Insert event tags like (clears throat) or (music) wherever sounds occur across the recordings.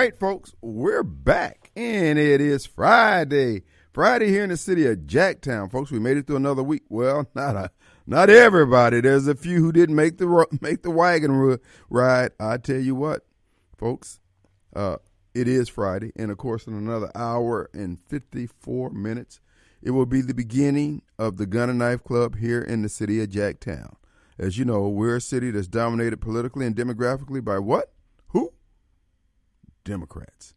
right, folks, we're back, and it is Friday. Friday here in the city of Jacktown, folks. We made it through another week. Well, (laughs) not a, not everybody. There's a few who didn't make the make the wagon ride. I tell you what, folks, uh, it is Friday, and of course, in another hour and 54 minutes, it will be the beginning of the Gun and Knife Club here in the city of Jacktown. As you know, we're a city that's dominated politically and demographically by what? Democrats.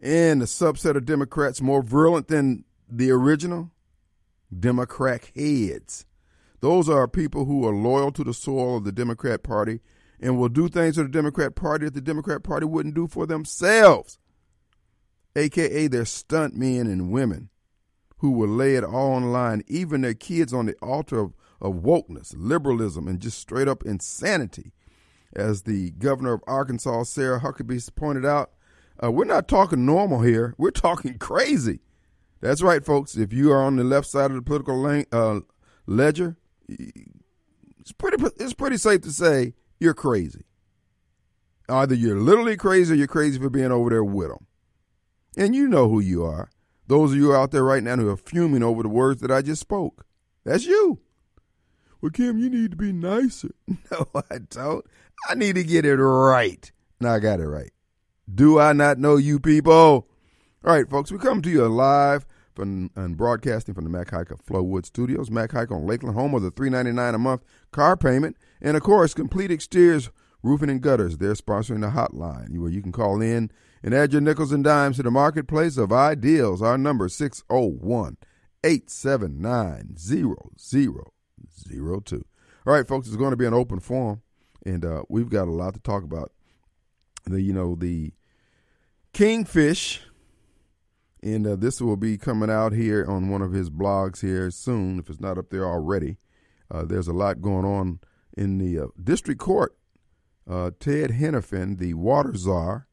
And the subset of Democrats more virulent than the original? Democrat heads. Those are people who are loyal to the soil of the Democrat Party and will do things for the Democrat Party that the Democrat Party wouldn't do for themselves. AKA their stunt men and women who will lay it all on line, even their kids on the altar of, of wokeness, liberalism, and just straight up insanity. As the governor of Arkansas, Sarah Huckabee, pointed out, uh, we're not talking normal here. We're talking (laughs) crazy. That's right, folks. If you are on the left side of the political lane, uh, ledger, it's pretty it's pretty safe to say you're crazy. Either you're literally crazy or you're crazy for being over there with them. And you know who you are. Those of you out there right now who are fuming over the words that I just spoke. That's you. Well, Kim, you need to be nicer. (laughs) No, I don't. I need to get it right. And I got it right. Do I not know you people? All right, folks, we come to you live from, and broadcasting from the Mac Haik of Flowood Studios. Mac Haik on Lakeland, home of the three ninety nine a month car payment. And, of course, Complete Exteriors Roofing and Gutters. They're sponsoring the hotline where you can call in and add your nickels and dimes to the marketplace of ideals. Our number 601 879 0002. All right, folks, it's going to be an open forum, and uh, we've got a lot to talk about. The you know the kingfish, and uh, this will be coming out here on one of his blogs here soon, if it's not up there already. Uh, there's a lot going on in the uh, district court. Uh, Ted Henifin, the water czar,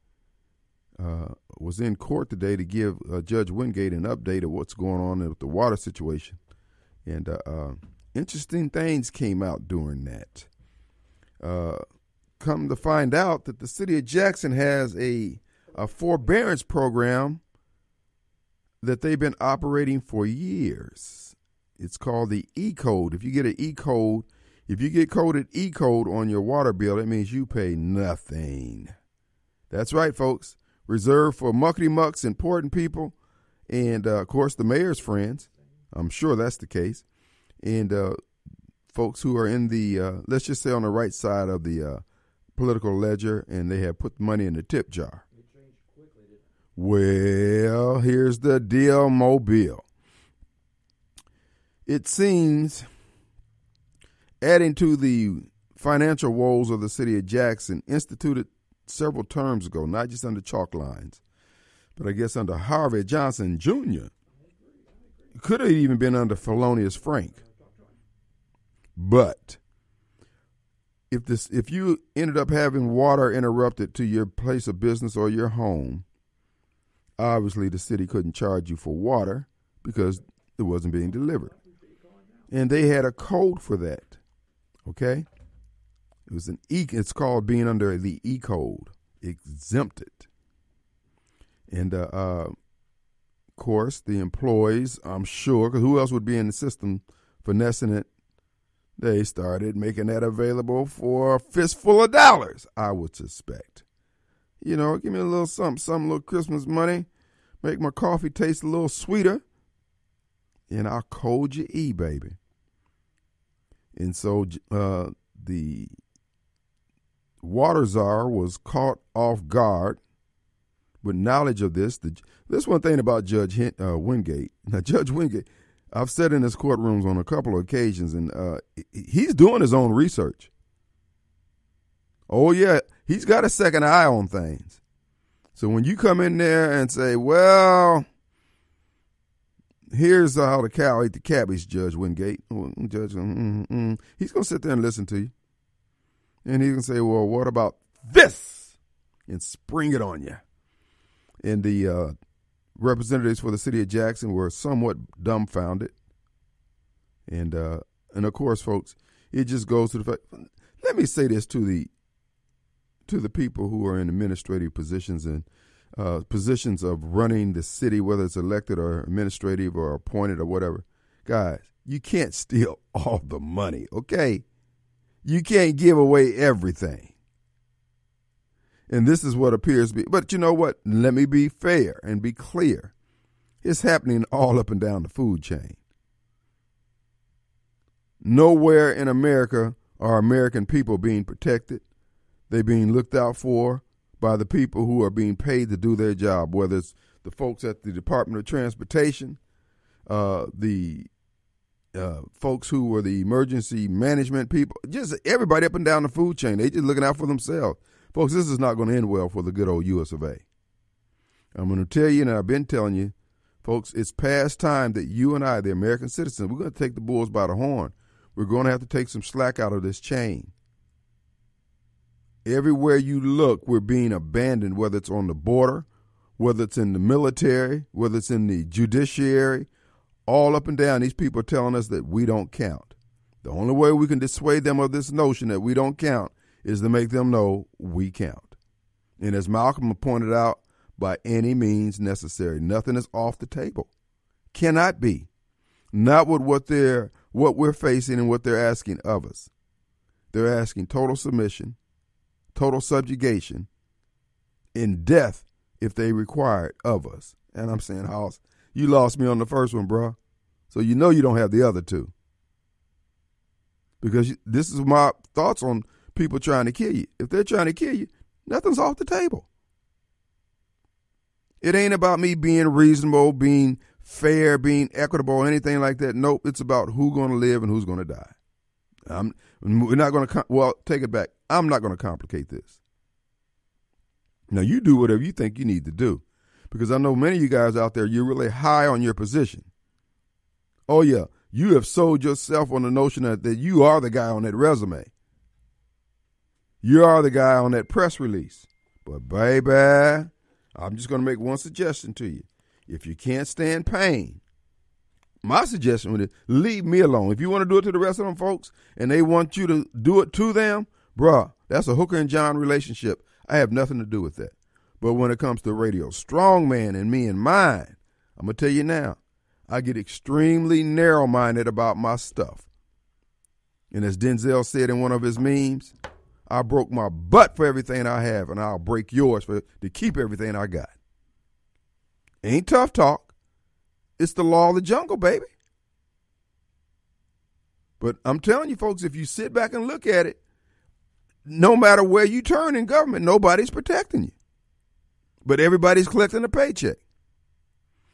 uh, was in court today to give Judge Wingate an update of what's going on with the water situation, and interesting things came out during that. Come to find out that the city of Jackson has a, a forbearance program that they've been operating for years. It's called the E code. If you get an E code, if you get coded E code on your water bill, it means you pay nothing. That's right, folks. Reserved for muckety mucks, important people, and uh, of course the mayor's friends. I'm sure that's the case and uh, folks who are in the uh, let's just say on the right side of the uh, political ledger, and they have put money in the tip jar. Well, here's the deal, Mobile. It seems, adding to the financial woes of the city of Jackson, instituted several terms ago, not just under chalk lines, but I guess under Harvey Johnson Jr. Could have even been under Felonious Frank. But if this if you ended up having water interrupted to your place of business or your home, obviously the city couldn't charge you for water because it wasn't being delivered. And they had a code for that. Okay? It was an E it's called being under the E code, exempted. And uh, uh of course, the employees, I'm sure, because who else would be in the system finessing it they started making that available for a fistful of dollars, I would suspect. You know, give me a little something, some little Christmas money, make my coffee taste a little sweeter, and I'll code you E, baby. And so uh, the water czar was caught off guard with knowledge of this. The, this one thing about Judge uh, Wingate. Now, Judge Wingate, I've sat in his courtrooms on a couple of occasions, and uh, he's doing his own research. Oh yeah, he's got a second eye on things. So when you come in there and say, "Well, here's how the cow ate the cabbage," Judge Wingate, Judge, mm, mm, mm, he's gonna sit there and listen to you, and he's gonna say, "Well, what about this?" and spring it on you. And the uh, representatives for the city of Jackson were somewhat dumbfounded. And uh, and of course, folks, it just goes to the fact. Let me say this to the to the people who are in administrative positions, and uh, positions of running the city, whether it's elected or administrative or appointed or whatever. Guys, you can't steal (laughs) all the money, okay? You can't give away everything. And this is what appears to be. But you know what? Let me be fair and be clear. It's happening all up and down the food chain. Nowhere in America are American people being protected. They're being looked out for by the people who are being paid to do their job, whether it's the folks at the Department of Transportation, uh, the uh, folks who were the emergency management people, just everybody up and down the food chain. They just looking out for themselves. Folks, this is not going to end well for the good old US of A. I'm going to tell you, and I've been telling you, folks, it's past time that you and I, the American citizens, we're going to take the bulls by the horn. We're going to have to take some slack out of this chain. Everywhere you look, we're being abandoned, whether it's on the border, whether it's in the military, whether it's in the judiciary, all up and down, these people are telling us that we don't count. The only way we can dissuade them of this notion that we don't count is to make them know we count. And as Malcolm pointed out, by any means necessary, nothing is off the table. Cannot be. Not with what they're what we're facing and what they're asking of us. They're asking total submission, total subjugation, in death if they require it of us. And I'm saying, Hoss, you lost me on the first one, bro. So you know you don't have the other two. Because this is my thoughts on people trying to kill you. If they're trying to kill you, nothing's off the table. It ain't about me being reasonable, being fair, being equitable, anything like that. Nope, it's about who's going to live and who's going to die. I'm, we're not going to, well, take it back. I'm not going to complicate this. Now, you do whatever you think you need to do because I know many of you guys out there, you're really high on your position. Oh, yeah, you have sold yourself on the notion that, that you are the guy on that resume. You are the guy on that press release. But, baby, I'm just going to make one suggestion to you. If you can't stand pain, my suggestion would be leave me alone. If you want to do it to the rest of them folks and they want you to do it to them, bruh, that's a hooker and John relationship. I have nothing to do with that. But when it comes to radio, strong man and me and mine, I'm going to tell you now, I get extremely narrow minded about my stuff. And as Denzel said in one of his memes, I broke my butt for everything I have, and I'll break yours for to keep everything I got. Ain't tough talk. It's the law of the jungle, baby. But I'm telling you, folks, if you sit back and look at it, no matter where you turn in government, nobody's protecting you but everybody's collecting a paycheck.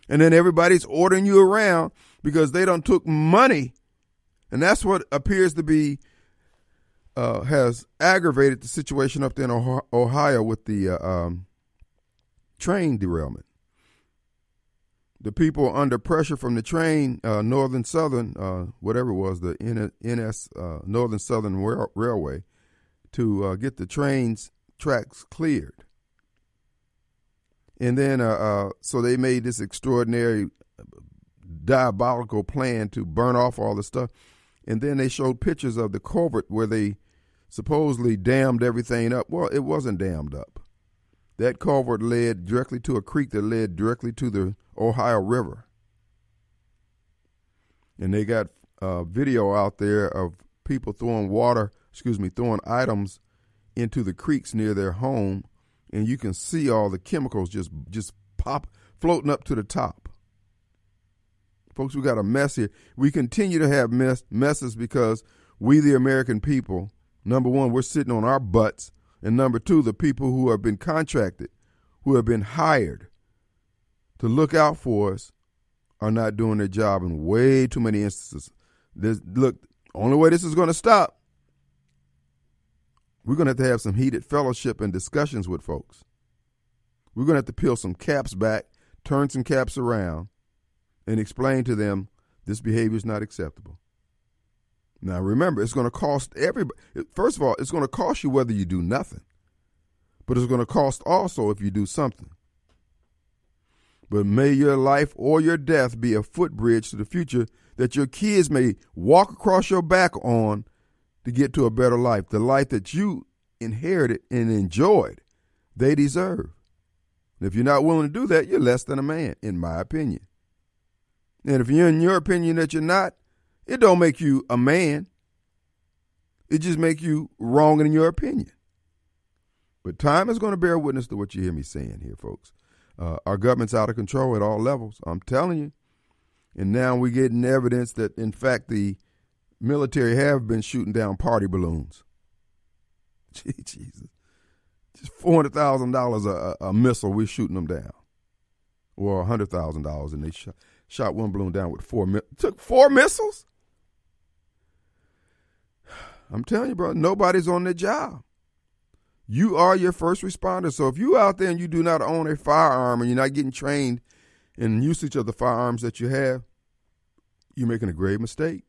And then everybody's ordering you around because they don't took money. And that's what appears to be uh, has aggravated the situation up there in Ohio with the uh, um, train derailment. The people under pressure from the train, uh, Northern Southern, uh, whatever it was, the NS uh, Northern Southern Railway, to uh, get the trains tracks cleared. And then, so they made this extraordinary, diabolical plan to burn off all the stuff. And then they showed pictures of the culvert where they supposedly dammed everything up. Well, it wasn't dammed up. That culvert led directly to a creek that led directly to the Ohio River. And they got a video out there of people throwing water, excuse me, throwing items into the creeks near their home and you can see all the chemicals just just pop floating up to the top. Folks, we got a mess here. We continue to have mess, messes because we, the American people, number one, we're sitting on our butts, and number two, the people who have been contracted, who have been hired to look out for us, are not doing their job in way too many instances. This, look, only way this is going to stop we're going to have to have some heated fellowship and discussions with folks. We're going to have to peel some caps back, turn some caps around, and explain to them this behavior is not acceptable. Now, remember, it's going to cost everybody. First of all, it's going to cost you whether you do nothing, but it's going to cost also if you do something. But may your life or your death be a footbridge to the future that your kids may walk across your back on to get to a better life, the life that you inherited and enjoyed, they deserve. And if you're not willing to do that, you're less than a man, in my opinion. And if you're in your opinion that you're not, it don't make you a man. It just make you wrong in your opinion. But time is going to bear witness to what you hear me saying here, folks. Uh, our government's out of control at all levels. I'm telling you. And now we're getting evidence that, in fact, the military have been shooting down party balloons. (laughs) Gee, Jesus. Just $400,000 a, a missile, we're shooting them down. Or $100,000, and they shot, shot one balloon down with four, took four missiles? I'm telling you, bro, nobody's on their job. You are your first responder. So if you out there and you do not own a firearm and you're not getting trained in usage of the firearms that you have, you're making a grave mistake.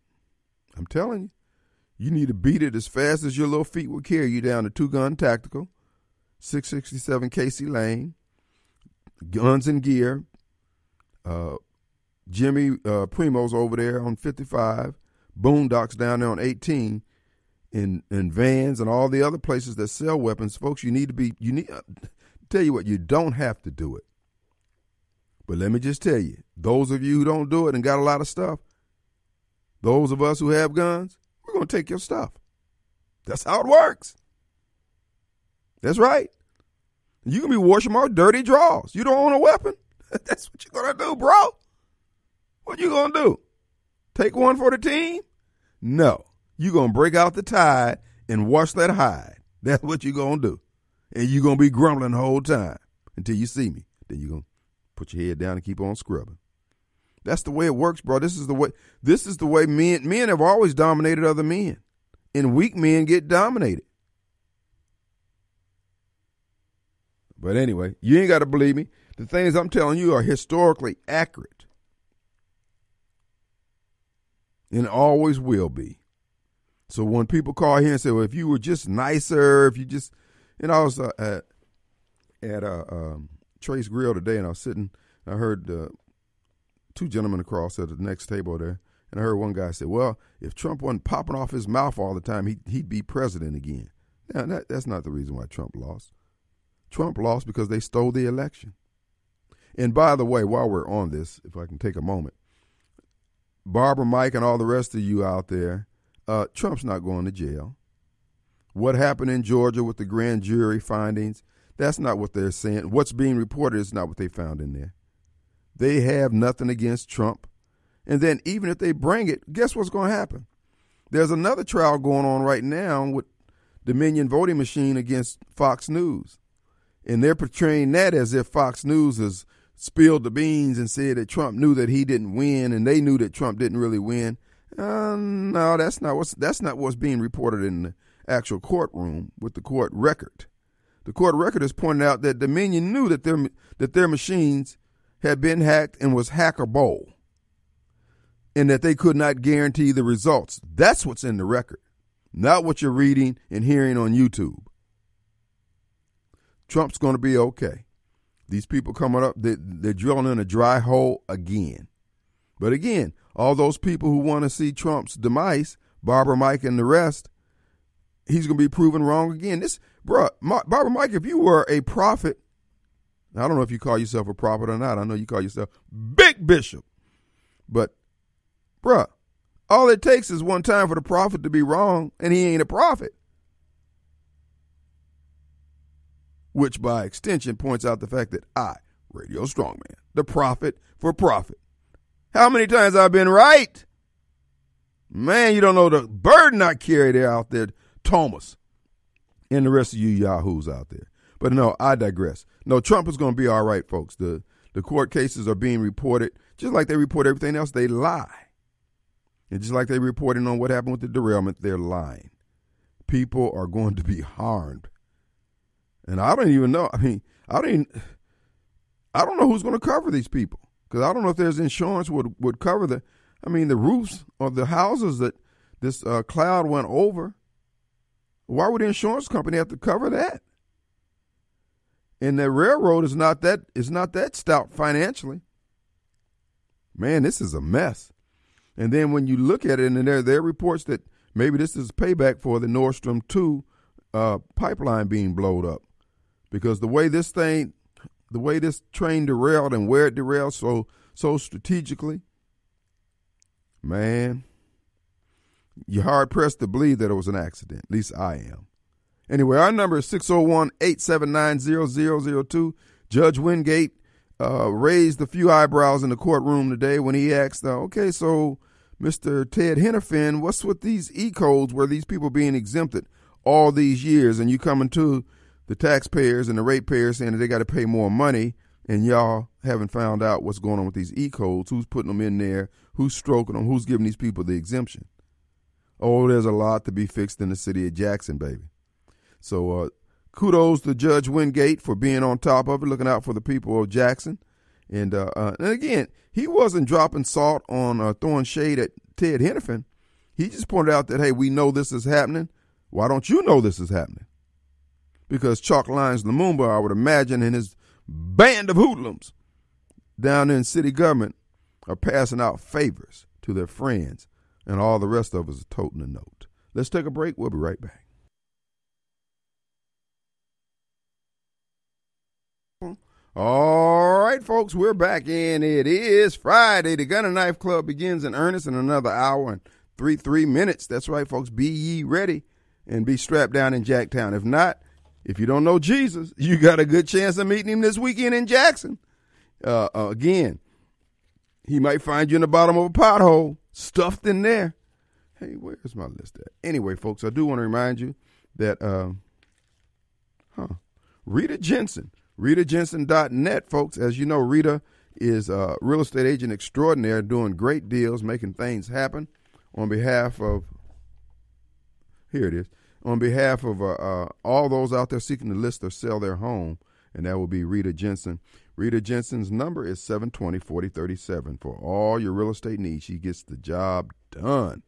I'm telling you. You need to beat it as fast as your little feet will carry you down to Two Gun Tactical, 667 Casey Lane, Guns and Gear, uh, Jimmy uh, Primo's over there on 55, Boondocks down there on 18, in in vans and all the other places that sell weapons, folks. You need to be. You need. Uh, tell you what, you don't have to do it. But let me just tell you, those of you who don't do it and got a lot of stuff, those of us who have guns, we're going to take your stuff. That's how it works. That's right. You can be washing my dirty drawers. You don't own a weapon. (laughs) That's what you're going to do, bro. What you going to do? Take one for the team? No. You're going to break out the tide and wash that hide. (laughs) That's what you're going to do. And you're going to be grumbling the whole time until you see me. Then you're going to put your head down and keep on scrubbing. That's the way it works, bro. This is the way this is the way men men have always dominated other men. And weak men get dominated. But anyway, you ain't got to believe me. The things I'm telling you are historically accurate. And always will be. So when people call here and say, "Well, if you were just nicer, if you just," and I was uh, at at uh, um, Trace Grill today, and I was sitting, I heard uh, two gentlemen across at the next table there, and I heard one guy say, "Well, if Trump wasn't popping off his mouth all the time, he'd, he'd be president again." Now, that, that's not the reason why Trump lost. Trump lost because they stole the election. And by the way, while we're on this, if I can take a moment, Barbara, Mike, and all the rest of you out there, uh, Trump's not going to jail. What happened in Georgia with the grand jury findings, that's not what they're saying. What's being reported is not what they found in there. They have nothing against Trump. And then even if they bring it, guess what's going to happen? There's another trial going on right now with Dominion voting machine against Fox News. And they're portraying that as if Fox News has spilled the beans and said that Trump knew that he didn't win and they knew that Trump didn't really win. Uh, no, that's not what's that's not what's being reported in the actual courtroom with the court record. The court record has pointed out that Dominion knew that their that their machines had been hacked and was hackable, and that they could not guarantee the results. That's what's in the record, not what you're reading and hearing on YouTube. Trump's going to be okay. These people coming up, they, they're drilling in a dry hole again. But again, all those people who want to see Trump's demise, Barbara Mike and the rest, he's going to be proven wrong again. This, bro, Barbara Mike, if you were a prophet, I don't know if you call yourself a prophet or not. I know you call yourself Big Bishop. But, bruh, all it takes is one time for the prophet to be wrong, and he ain't a prophet. Which, by extension, points out the fact that I, Radio Strongman, the prophet for profit, how many times I've been right? Man, you don't know the burden I carry there out there, Thomas, and the rest of you yahoos out there. But no, I digress. No, Trump is going to be all right, folks. The the court cases are being reported just like they report everything else. They lie, and just like they reporting on what happened with the derailment, they're lying. People are going to be harmed, and I don't even know. I mean, I don't. Even, I don't know who's going to cover these people because I don't know if there's insurance would would cover the. I mean, the roofs of the houses that this uh, cloud went over. Why would the insurance company have to cover that? And the railroad is not that is not that stout financially. Man, this is a mess. And then when you look at it, and there there are reports that maybe this is payback for the Nord Stream two uh, pipeline being blown up, because the way this thing the way this train derailed and where it derailed so so strategically, man, you're hard pressed to believe that it was an accident. At least I am. Anyway, our number is 601 879 0002. Judge Wingate uh, raised a few eyebrows in the courtroom today when he asked, uh, okay, so Mr. Ted Henifin, what's with these E codes where these people being exempted all these years and you coming to the taxpayers and the ratepayers saying that they got to pay more money and y'all haven't found out what's going on with these E codes, who's putting them in there, who's stroking them, who's giving these people the exemption. Oh, there's a lot to be fixed in the city of Jackson, baby. So uh, kudos to Judge Wingate for being on top of it, looking out for the people of Jackson. And, uh, uh, and again, he wasn't dropping salt on uh, throwing shade at Ted Henifin. He just pointed out that, hey, we know this is happening. Why don't you know this is happening? Because Chalk Lines Lumumba, I would imagine, and his band of hoodlums down in city government are passing out favors to their friends, and all the rest of us are toting a note. Let's take a break. We'll be right back. All right, folks, we're back and it is Friday. The Gun and Knife Club begins in earnest in another hour and three, three minutes. That's right, folks. Be ye ready and be strapped down in Jacktown. If not, if you don't know Jesus, (laughs) you got a good chance of meeting him this weekend in Jackson. Uh, uh, again, he might find you in the bottom of a pothole, stuffed in there. Hey, where's my list at? Anyway, folks, I do want to remind you that, uh, huh, Rita Jensen RitaJensen.net, folks. As you know, Rita is a real estate agent extraordinaire, doing great deals, making things happen on behalf of, here it is, on behalf of uh, uh, all those out there seeking to list or sell their home, and that will be Rita Jensen. Rita Jensen's number is 720 4037 for all your real estate needs. She gets the job done.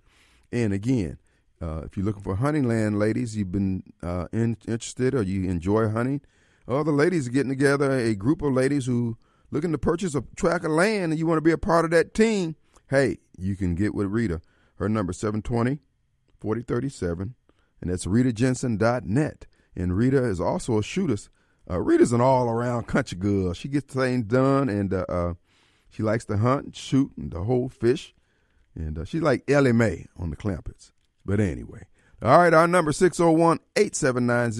And again, uh, if you're looking for hunting land, ladies, you've been uh, in, interested or you enjoy hunting, all the ladies are getting together, a group of ladies who looking to purchase a tract of land and you want to be a part of that team, hey, you can get with Rita. Her number 720 4037, and that's ritajensen.net. And Rita is also a shooter. Uh, Rita's an all around country girl. She gets things done and uh, uh, she likes to hunt and shoot and the whole fish. And uh, she's like Ellie Mae on the Clampetts. But anyway, all right, our number 601 879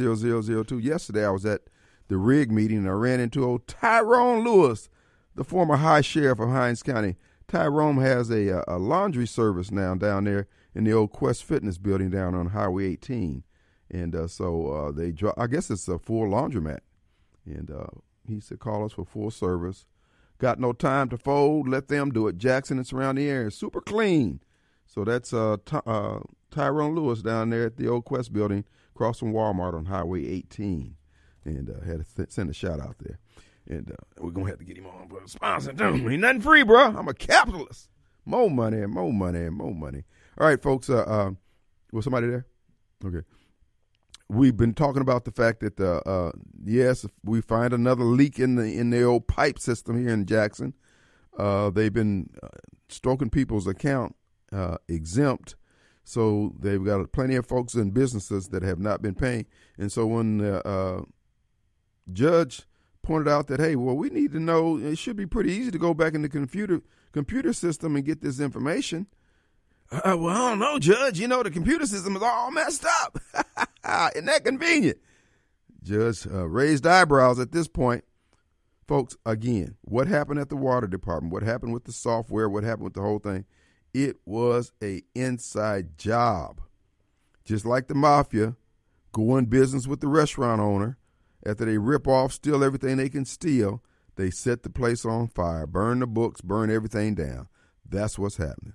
0002. Yesterday I was at the rig meeting, and I ran into old Tyrone Lewis, the former high sheriff of Hinds County. Tyrone has a, a laundry service now down there in the old Quest Fitness building down on Highway 18. And uh, so uh, they, I guess it's a full laundromat. And uh, he said, call us for full service. Got no time to fold, let them do it. Jackson and surrounding area, super clean. So that's uh, uh, Tyrone Lewis down there at the old Quest building, across from Walmart on Highway 18 and uh, had to send a shout out there. And uh, we're gonna have to get him on, but sponsor ain't nothing free, bro. I'm a capitalist. More money, more money, more money. All right, folks. Uh, uh, was somebody there? Okay. We've been talking about the fact that uh, uh, yes, we find another leak in the in the old pipe system here in Jackson. Uh, they've been uh, stroking people's account exempt, so they've got plenty of folks and businesses that have not been paying. And so when the judge pointed out that hey, well, we need to know. It should be pretty easy to go back in the computer computer system and get this information. Uh, well, I don't know, Judge. You know the computer system is all messed up. (laughs) Isn't that convenient? Judge uh, raised eyebrows at this point. Folks, again, what happened at the water department? What happened with the software? What happened with the whole thing? It was a inside job. Just like the mafia, going business with the restaurant owner, after they rip off, steal everything they can steal, they set the place on fire, burn the books, burn everything down. That's what's happening.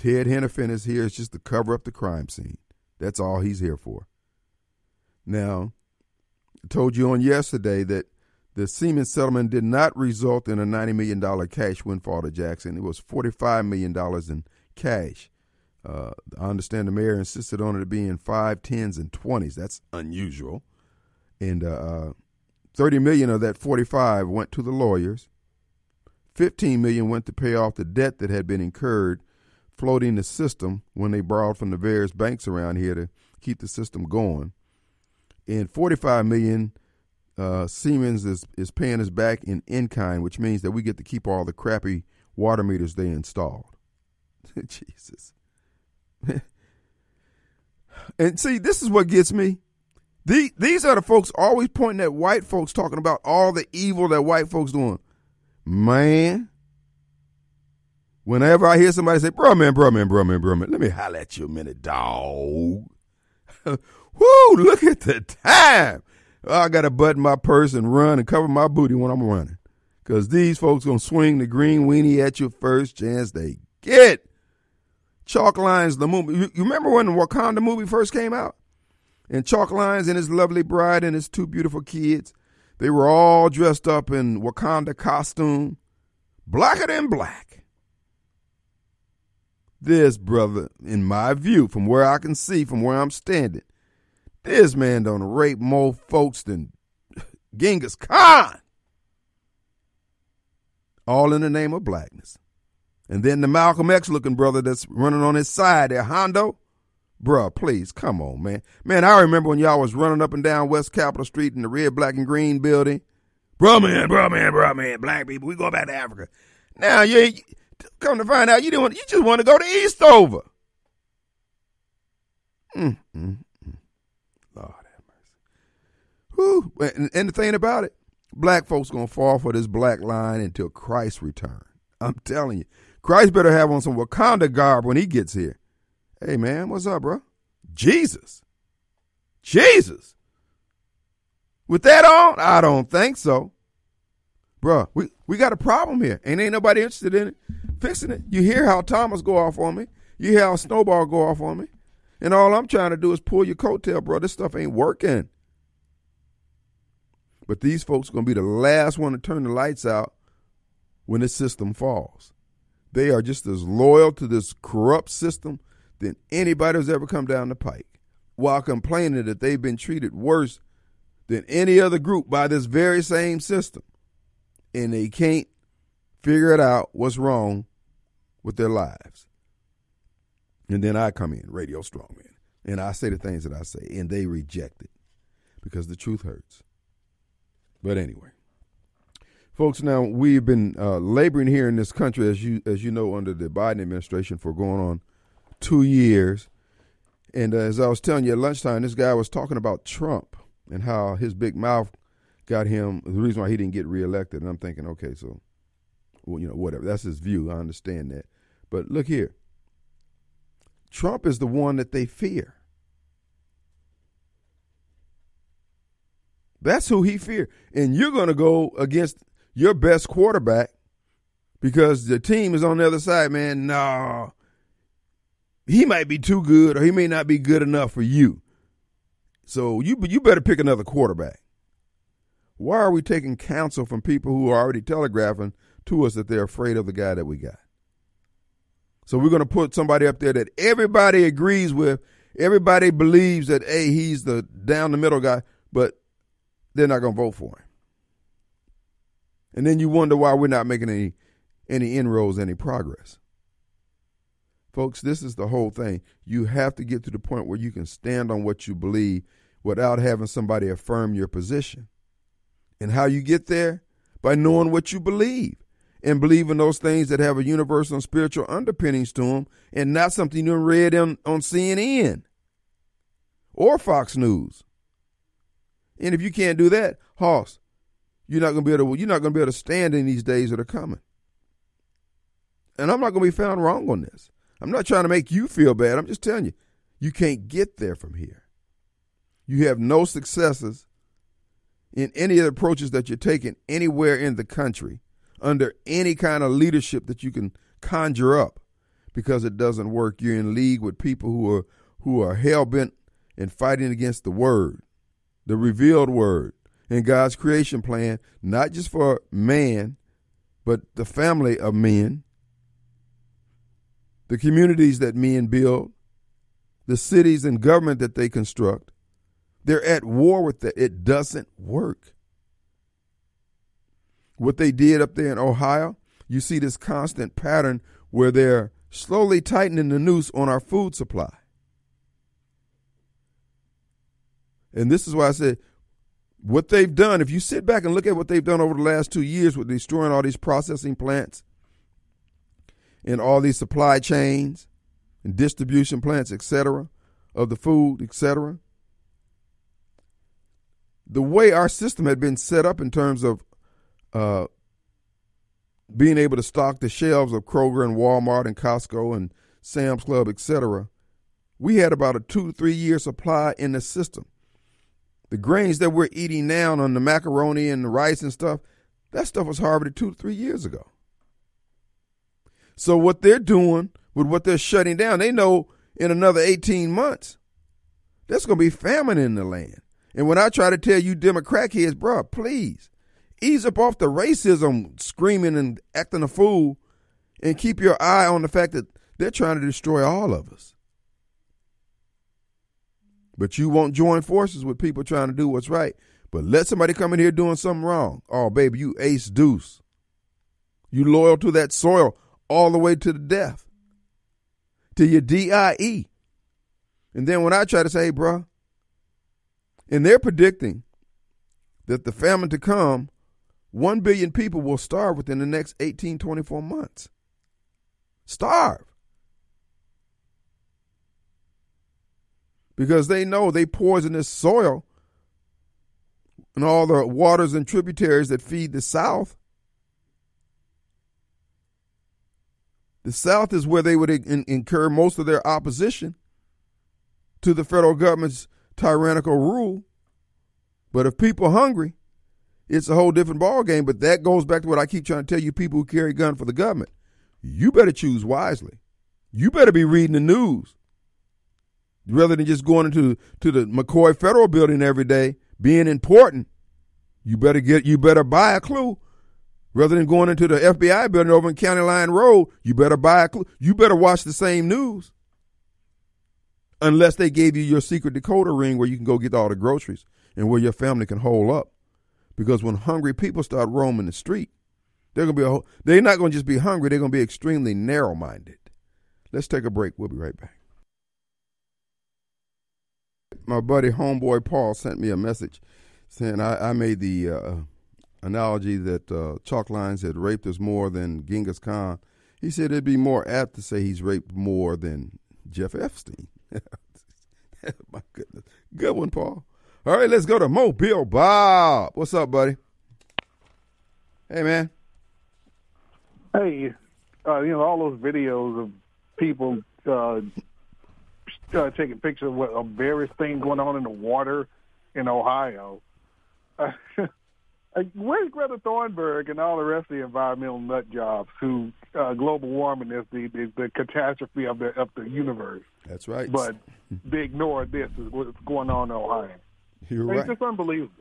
Ted Henifin is here is just to cover up the crime scene. That's all he's here for. Now, I told you on yesterday that the Siemens settlement did not result in a $90 million cash windfall to Jackson. It was $45 million in cash. Uh, I understand the mayor insisted on it being five, tens, and twenties. That's unusual and uh, uh, 30 million of that 45 went to the lawyers 15 million went to pay off the debt that had been incurred floating the system when they borrowed from the various banks around here to keep the system going and 45 million uh, Siemens is, is paying us back in in kind, which means that we get to keep all the crappy water meters they installed. (laughs) Jesus. (laughs) and see, this is what gets me. The, these are the folks always pointing at white folks talking about all the evil that white folks doing. Man, whenever I hear somebody say, bro, man, bro, man, bro, man, bro, man, let me holler at you a minute, dog. (laughs) Whoo, look at the time. Oh, I got to button my purse and run and cover my booty when I'm running. Because these folks going to swing the green weenie at you first chance they get. Chalk Lines, the movie. You, you remember when the Wakanda movie first came out? And Chalk Lines and his lovely bride and his two beautiful kids, they were all dressed up in Wakanda costume, blacker than black. This brother, in my view, from where I can see, from where I'm standing, this man done rape more folks than (laughs) Genghis Khan. All in the name of blackness. And then the Malcolm X looking brother that's running on his side there, Hondo. Bruh, please, come on, man. Man, I remember when y'all was running up and down West Capitol Street in the red, black, and green building. Bruh, man, bruh, man, bruh, man, black people, we going back to Africa. Now, you come to find out, you didn't want, you just want to go to Eastover. Mm, mm, mm. Lord have mercy. Whew. And, and the thing about it, black folks gonna fall for this black line until Christ return. I'm telling you. Christ better have on some Wakanda garb when he gets here. Hey, man, what's up, bro? Jesus. Jesus. With that on, I don't think so. Bruh, we, we got a problem here. And ain't nobody interested in it, fixing it. You hear how Thomas go off on me. You hear how Snowball go off on me. And all I'm trying to do is pull your coattail, bro. This stuff ain't working. But these folks going to be the last one to turn the lights out when this system falls. They are just as loyal to this corrupt system than anybody who's ever come down the pike, while complaining that they've been treated worse than any other group by this very same system. And they can't figure it out what's wrong with their lives. And then I come in, Radio Strongman, and I say the things that I say, and they reject it because the truth hurts. But anyway. Folks, now we've been uh, laboring here in this country, as you as you know, under the Biden administration for going on two years. And uh, as I was telling you at lunchtime, this guy was talking about Trump and how his big mouth got him the reason why he didn't get reelected. And I'm thinking, okay, so well, you know, whatever. That's his view. I understand that. But look here. Trump is the one that they fear. That's who he fear. And you're going to go against your best quarterback because the team is on the other side, man. No, he might be too good or he may not be good enough for you. So you you better pick another quarterback. Why are we taking counsel from people who are already telegraphing to us that they're afraid of the guy that we got? So we're going to put somebody up there that everybody agrees with, everybody believes that hey he's the down the middle guy, but they're not going to vote for him. And then you wonder why we're not making any any inroads, any progress. Folks, this is the whole thing. You have to get to the point where you can stand on what you believe without having somebody affirm your position. And how you get there? By knowing what you believe and believing those things that have a universal and spiritual underpinnings to them and not something you read on, on CNN or Fox News. And if you can't do that, Hoss, you're not gonna be able to you're not gonna be able to stand in these days that are coming. And I'm not gonna be found wrong on this. I'm not trying to make you feel bad. I'm just telling you, you can't get there from here. You have no successes in any of the approaches that you're taking anywhere in the country under any kind of leadership that you can conjure up because it doesn't work. You're in league with people who are who are hell bent and fighting against the word, the revealed word, in God's creation plan, not just for man, but the family of men, the communities that men build, the cities and government that they construct. They're at war with that. It doesn't work. What they did up there in Ohio, you see this constant pattern where they're slowly tightening the noose on our food supply. And this is why I said what they've done, if you sit back and look at what they've done over the last two years with destroying all these processing plants and all these supply chains and distribution plants, etc., of the food, etc., the way our system had been set up in terms of uh, being able to stock the shelves of Kroger and Walmart and Costco and Sam's Club, etc., we had about a two to three year supply in the system. The grains that we're eating now on the macaroni and the rice and stuff, that stuff was harvested two to three years ago. So what they're doing with what they're shutting down, they know in another 18 months, there's going to be famine in the land. And when I try to tell you Democrat heads, bro, please ease up off the racism, screaming and acting a fool, and keep your eye on the fact that they're trying to destroy all of us. But you won't join forces with people trying to do what's right. But let somebody come in here doing something wrong. Oh, baby, you ace deuce. You loyal to that soil all the way to the death, to your DIE. And then when I try to say, hey, bro, and they're predicting that the famine to come, 1 billion people will starve within the next 18, 24 months. Starve. Because they know they poison this soil and all the waters and tributaries that feed the South. The South is where they would in- incur most of their opposition to the federal government's tyrannical rule. But if people are hungry, it's a whole different ball game. But that goes back to what I keep trying to tell you: people who carry gun for the government, you better choose wisely. You better be reading the news rather than just going into to the McCoy Federal Building every day, being important. You better get you better buy a clue. Rather than going into the FBI building over in County Line Road, you better buy a clue. You better watch the same news unless they gave you your secret decoder ring where you can go get all the groceries and where your family can hold up. Because when hungry people start roaming the street, they're gonna be a, they're not gonna just be hungry, they're gonna be extremely narrow minded. Let's take a break. We'll be right back. My buddy homeboy Paul sent me a message saying I, I made the uh, analogy that uh, Chalk Lines had raped us more than Genghis Khan. He said it'd be more apt to say he's raped more than Jeff Epstein. (laughs) My goodness. Good one, Paul. All right, let's go to Mobile Bob. What's up, buddy? Hey, man. Hey, uh, you know, all those videos of people uh, uh, taking pictures of, of various things going on in the water in Ohio. (laughs) Uh, where's Greta Thunberg and all the rest of the environmental nut jobs who uh, global warming is the, the the catastrophe of the of the universe? That's right. But they ignore this is what's going on in Ohio. You're It's right. just unbelievable.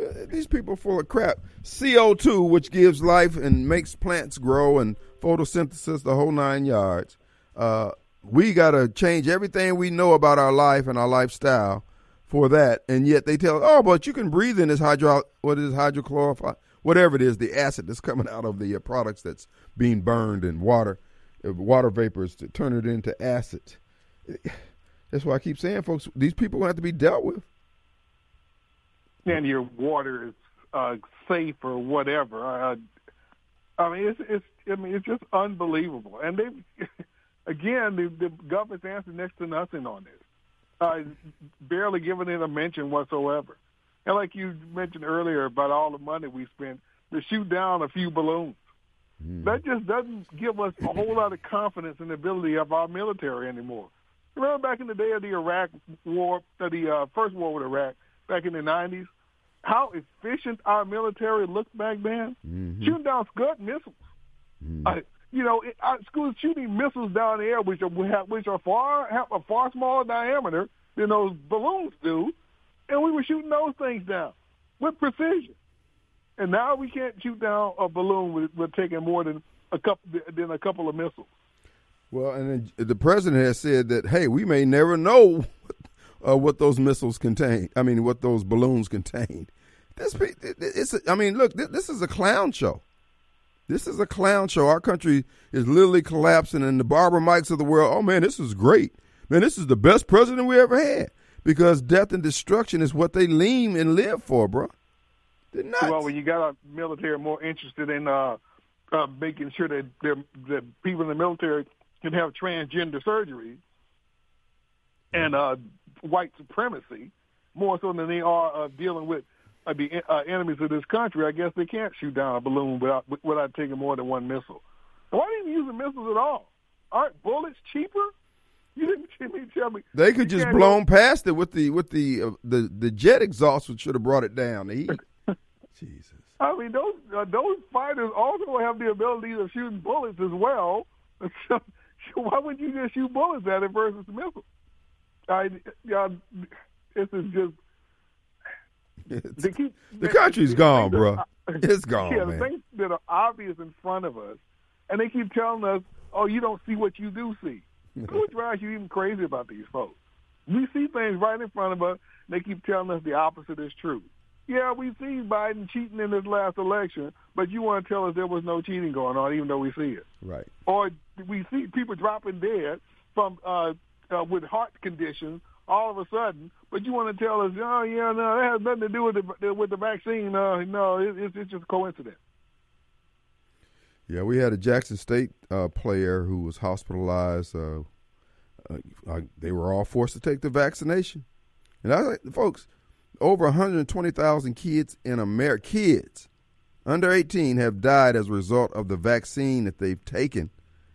Uh, These people are full of crap. CO2, which gives life and makes plants grow and photosynthesis, the whole nine yards. Uh, we got to change everything we know about our life and our lifestyle for that. And yet they tell, oh, but you can breathe in this hydro, what is hydrochlorophile, whatever it is, the acid that's (laughs) coming out of the uh, products that's being burned in water, uh, water vapors to turn it into acid. (sighs) That's why I keep saying, folks, these people have to be dealt with. and your water is uh, safe or whatever. Uh, I mean, it's it's I mean it's just unbelievable. And they, (laughs) again, the, the government's answered next to nothing on this. Uh, barely giving it a mention whatsoever. And like you mentioned earlier about all the money we spent to shoot down a few balloons, that just doesn't give us a whole lot of confidence in the ability of our military anymore. Remember back in the day of the Iraq War, the uh, first war with Iraq, back in the '90s, how efficient our military looked back then, shooting down Scud missiles. Uh, you know, it, our schools shooting missiles down the air, which are which are far have a far smaller diameter than those balloons do, and we were shooting those things down with precision. And now we can't shoot down a balloon with, with taking more than a couple than a couple of missiles. Well, and the president has said that, hey, we may never know (laughs) uh, what those missiles contain. I mean, what those balloons contain. This, it's. I mean, look, this is a clown show. This is a clown show. Our country is literally collapsing, and the Barbara Mikes of the world. Oh man, this is great. Man, this is the best president we ever had. because death and destruction is what they lean and live for, bro. Well, when you got a military more interested in uh, uh, making sure that that people in the military can have transgender surgery and uh, white supremacy more so than they are uh, dealing with the uh, enemies of this country. I guess they can't shoot down a balloon without without taking more than one missile. Why didn't you use the missiles at all? Aren't bullets cheaper? You didn't (laughs) tell me. They could just blown go. past it with the with the uh, the the jet exhaust, which should have brought it down. The heat. (laughs) Jesus. I mean, those uh, those fighters also have the ability of shooting bullets as well. (laughs) So, why would you just shoot bullets at it versus missiles? I, uh, this is just. Keep, the country's gone, bro. It's gone, yeah, man. the things that are obvious in front of us, and they keep telling us, "Oh, you don't see what you do see." (laughs) Who drives you even crazy about these folks? We see things right in front of us. And they keep telling us the opposite is true. Yeah, we see Biden cheating in this last election, but you want to tell us there was no cheating going on, even though we see it. Right. Or we see people dropping dead from uh, uh, with heart conditions all of a sudden, but you want to tell us, oh yeah, no, that has nothing to do with the with the vaccine. Uh, no, it, it's, it's just a coincidence. Yeah, we had a Jackson State uh, player who was hospitalized. Uh, uh, they were all forced to take the vaccination, and I, folks, over 120,000 kids in America, kids under 18, have died as a result of the vaccine that they've taken,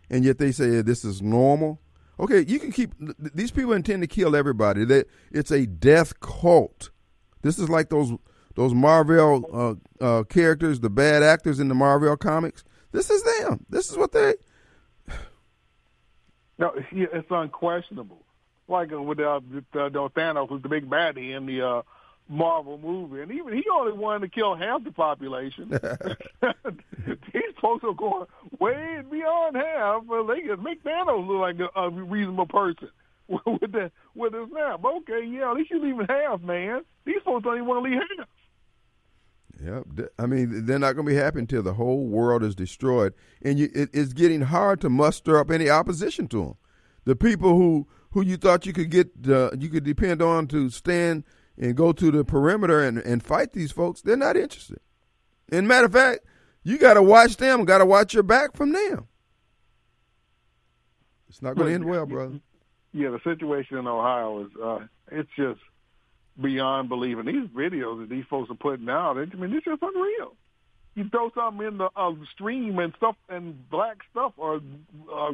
and yet they say this is normal. Okay, you can keep these people intend to kill everybody. That it's a death cult. This is like those those Marvel uh, uh, characters, the bad actors in the Marvel comics. This is them. This is what they. No, it's unquestionable. Like uh, with uh, uh, Thanos, who's the big baddie in the uh, Marvel movie, and even he only wanted to kill half the population. (laughs) (laughs) These folks are going way beyond half. Uh, they can make Thanos look like a, a reasonable person (laughs) with the with his snap. Okay, yeah, at least you leaving half, man. These folks don't even want to leave half. Yep. I mean, they're not going to be happy until the whole world is destroyed, and you, it, it's getting hard to muster up any opposition to them. The people who who you thought you could get, uh, you could depend on to stand and go to the perimeter and, and fight these folks, they're not interested. And matter of fact, you got to watch them, got to watch your back from them. It's not going to end well, brother. Yeah, the situation in Ohio is uh, it's just beyond belief. And these videos that these folks are putting out, I mean, it's just unreal. You throw something in the uh, stream and stuff and black stuff or uh,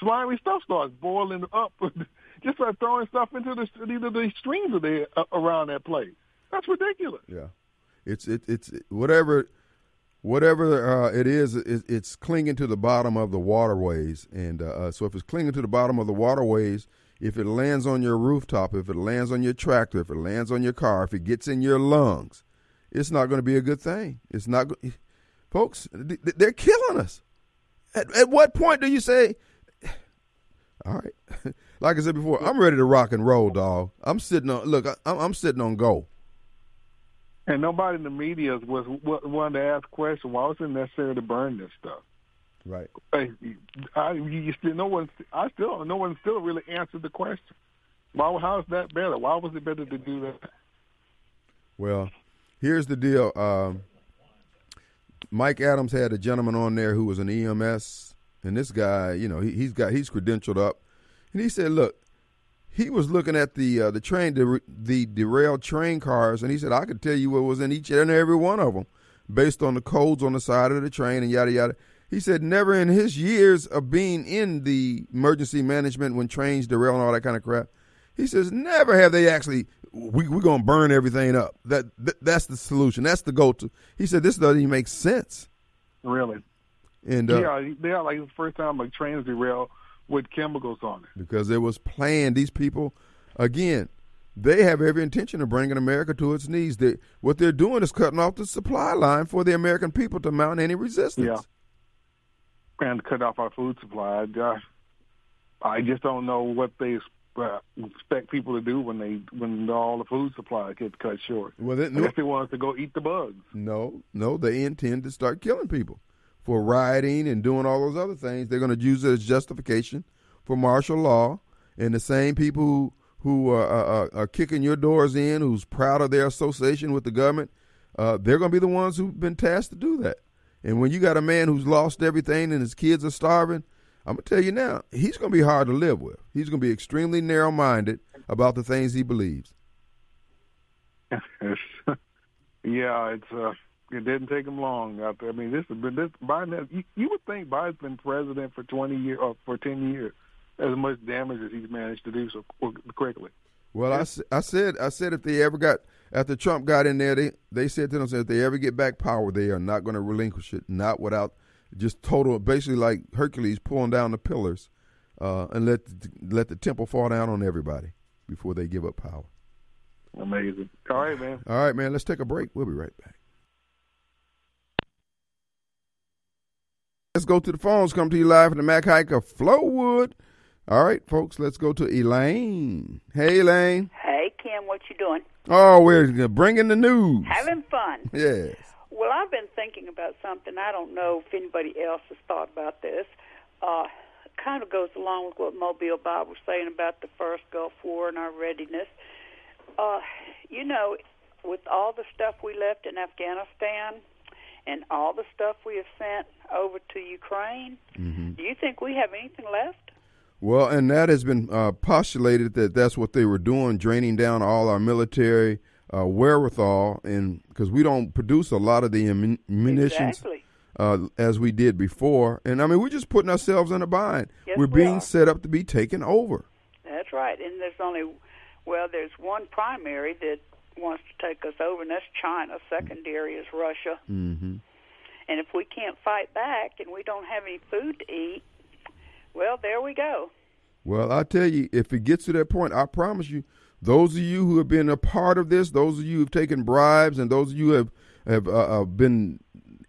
slimy stuff starts boiling up (laughs) just start throwing stuff into the either the streams of the uh, around that place. That's ridiculous. Yeah, it's it, it's whatever whatever uh, it is, it, it's clinging to the bottom of the waterways, and uh, uh, so if it's clinging to the bottom of the waterways, if it lands on your rooftop, if it lands on your tractor, if it lands on your car, if it gets in your lungs, it's not going to be a good thing. It's not, folks. They're killing us. At, at what point do you say, "All right"? Like I said before, I'm ready to rock and roll, dog. I'm sitting on. Look, I'm, I'm sitting on go. And nobody in the media was wanted to ask questions. Why was it necessary to burn this stuff? Right. I, I, you still, no one. I still, no one still really answered the question. Why? How is that better? Why was it better to do that? Well, here's the deal. Um, Mike Adams had a gentleman on there who was an EMS, and this guy, you know, he, he's got he's credentialed up. And he said, look, he was looking at the uh, the train the, the derailed train cars, and he said I could tell you what was in each and every one of them, based on the codes on the side of the train and yada yada. He said never in his years of being in the emergency management when trains derail and all that kind of crap. He says never have they actually we we're gonna burn everything up. That, that that's the solution. That's the go to. He said this doesn't even make sense. Really. And uh, yeah, yeah, like the first time a train derailed with chemicals on it. Because it was planned. These people, again, they have every intention of bringing America to its knees. They, what they're doing is cutting off the supply line for the American people to mount any resistance. Yeah. And cut off our food supply. I, I just don't know what they uh, expect people to do when they when all the food supply gets cut short. Well, they, no, they want us to go eat the bugs. No, no, they intend to start killing people for rioting and doing all those other things. They're going to use it as justification for martial law. And the same people who, who are, are, are kicking your doors in, who's proud of their association with the government, uh, they're going to be the ones who've been tasked to do that. And when you got a man who's lost everything and his kids are starving, I'm going to tell you now, he's going to be hard to live with. He's going to be extremely narrow minded about the things he believes. (laughs) yeah, it's uh, it didn't take him long out there. I mean, this has been this Biden. Has, you, you would think Biden's been president for 20 years or for 10 years, as much damage as he's managed to do so quickly. Well, I, I said I said if they ever got after Trump got in there, they they said to themselves if they ever get back power, they are not going to relinquish it, not without just total, basically like Hercules pulling down the pillars, uh, and let the, let the temple fall down on everybody before they give up power. Amazing. All right, man. All right, man. Let's take a break. We'll be right back. Let's go to the phones. Come to you live from the Mac Haik of Flowood. All right, folks. Let's go to Elaine. Hey, Elaine. Hey, Kim. What you doing? Oh, we're bringing the news. Having fun. (laughs) Yes. Well, I've been thinking about something. I don't know if anybody else has thought about this. Uh, kind of goes along with what Mobile Bob was saying about the first Gulf War and our readiness. Uh, you know, with all the stuff we left in Afghanistan and all the stuff we have sent over to Ukraine, mm-hmm. do you think we have anything left? Well, and that has been uh, postulated that that's what they were doing, draining down all our military uh, wherewithal, and because we don't produce a lot of the munitions exactly. uh, as we did before, and I mean we're just putting ourselves in a bind. Yes, we're we being are. set up to be taken over. That's right, and there's only well, there's one primary that wants to take us over, and that's China. Secondary is Russia. Mm-hmm. And if we can't fight back and we don't have any food to eat, well, there we go. Well, I tell you, if it gets to that point, I promise you, those of you who have been a part of this, those of you who have taken bribes, and those of you who have have uh, uh, been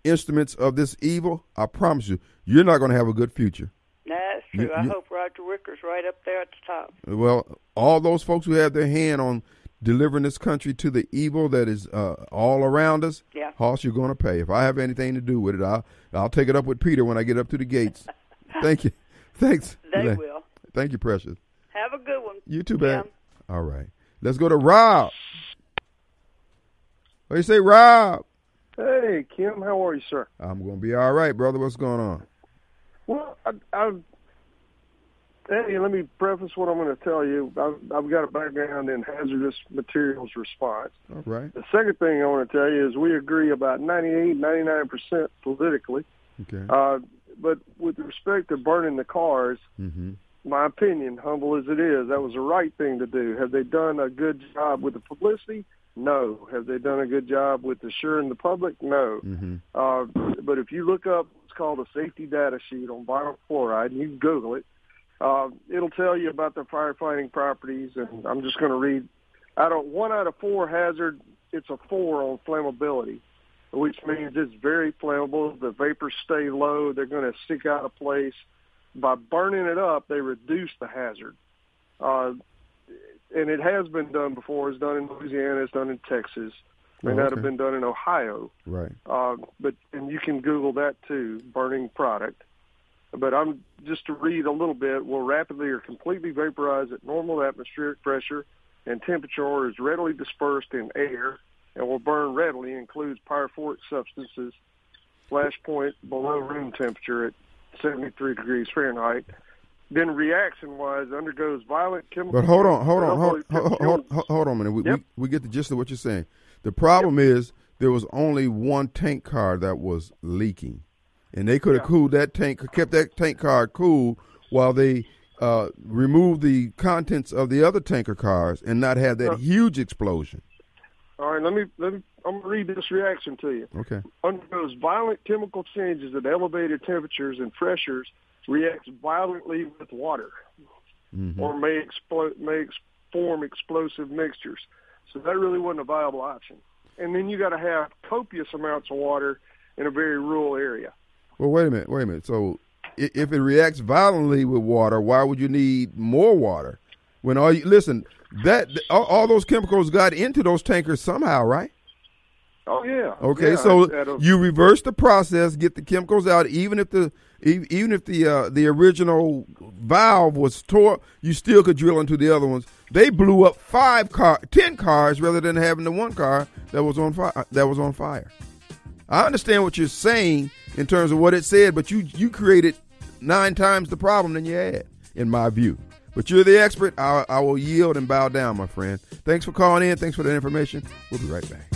instruments of this evil, I promise you, you're not going to have a good future. That's true. You, I you, hope Roger Wicker's right up there at the top. Well, all those folks who have their hand on delivering this country to the evil that is uh, all around us, yeah. Hoss, you're going to pay. If I have anything to do with it, I'll I'll take it up with Peter when I get up to the gates. (laughs) Thank you. Thanks. They will. Thank you, Precious. Have a good one. You too, man. All right. Let's go to Rob. What do you say, Rob? Hey, Kim. How are you, sir? I'm going to be all right, brother. What's going on? Well, I, I, hey, let me preface what I'm going to tell you. I've, I've got a background in hazardous materials response. All right. The second thing I want to tell you is we agree about 98, 99% politically. Okay. Uh, but with respect to burning the cars, mm-hmm. my opinion, humble as it is, that was the right thing to do. Have they done a good job with the publicity? No. Have they done a good job with assuring the public? No. Mm-hmm. Uh, but if you look up what's called a safety data sheet on vinyl chloride, and you Google it, uh, it'll tell you about the firefighting properties. And I'm just going to read. Out of one out of four hazard, it's a four on flammability which means it's very flammable. The vapors stay low. They're going to stick out of place. By burning it up, they reduce the hazard. Uh, and it has been done before. It's done in Louisiana. It's done in Texas. Oh, and that okay. have been done in Ohio. Right. Uh, but and you can Google that too, burning product. But I'm just to read a little bit. Will rapidly or completely vaporize at normal atmospheric pressure and temperature, or is readily dispersed in air and will burn readily includes pyrophoric substances, flash point below room temperature at 73 degrees Fahrenheit. Then reaction-wise undergoes violent chemical. But hold on, hold on, hold, hold, hold, hold, on a minute. We, Yep. we we get the gist of what you're saying. The problem is there was only one tank car that was leaking, and they could have Yeah. cooled that tank, kept that tank car cool while they uh, removed the contents of the other tanker cars and not have that Uh. huge explosion. All right, let me let me. I'm gonna read this reaction to you. Okay. undergoes violent chemical changes at elevated temperatures and pressures, reacts violently with water, Mhm. or may explode, may ex- form explosive mixtures. So that really wasn't a viable option. And then you got to have copious amounts of water in a very rural area. Well, wait a minute. Wait a minute. So, if it reacts violently with water, why would you need more water? When all you listen, that all, all those chemicals got into those tankers somehow, right? Oh yeah. Okay, yeah, so you reverse the process, get the chemicals out, even if the even if the uh, the original valve was tore, you still could drill into the other ones. They blew up five car, ten cars rather than having the one car that was on fire. That was on fire. I understand what you're saying in terms of what it said, but you you created nine times the problem than you had, in my view. But you're the expert. I, I will yield and bow down, my friend. Thanks for calling in. Thanks for the information. We'll be right back.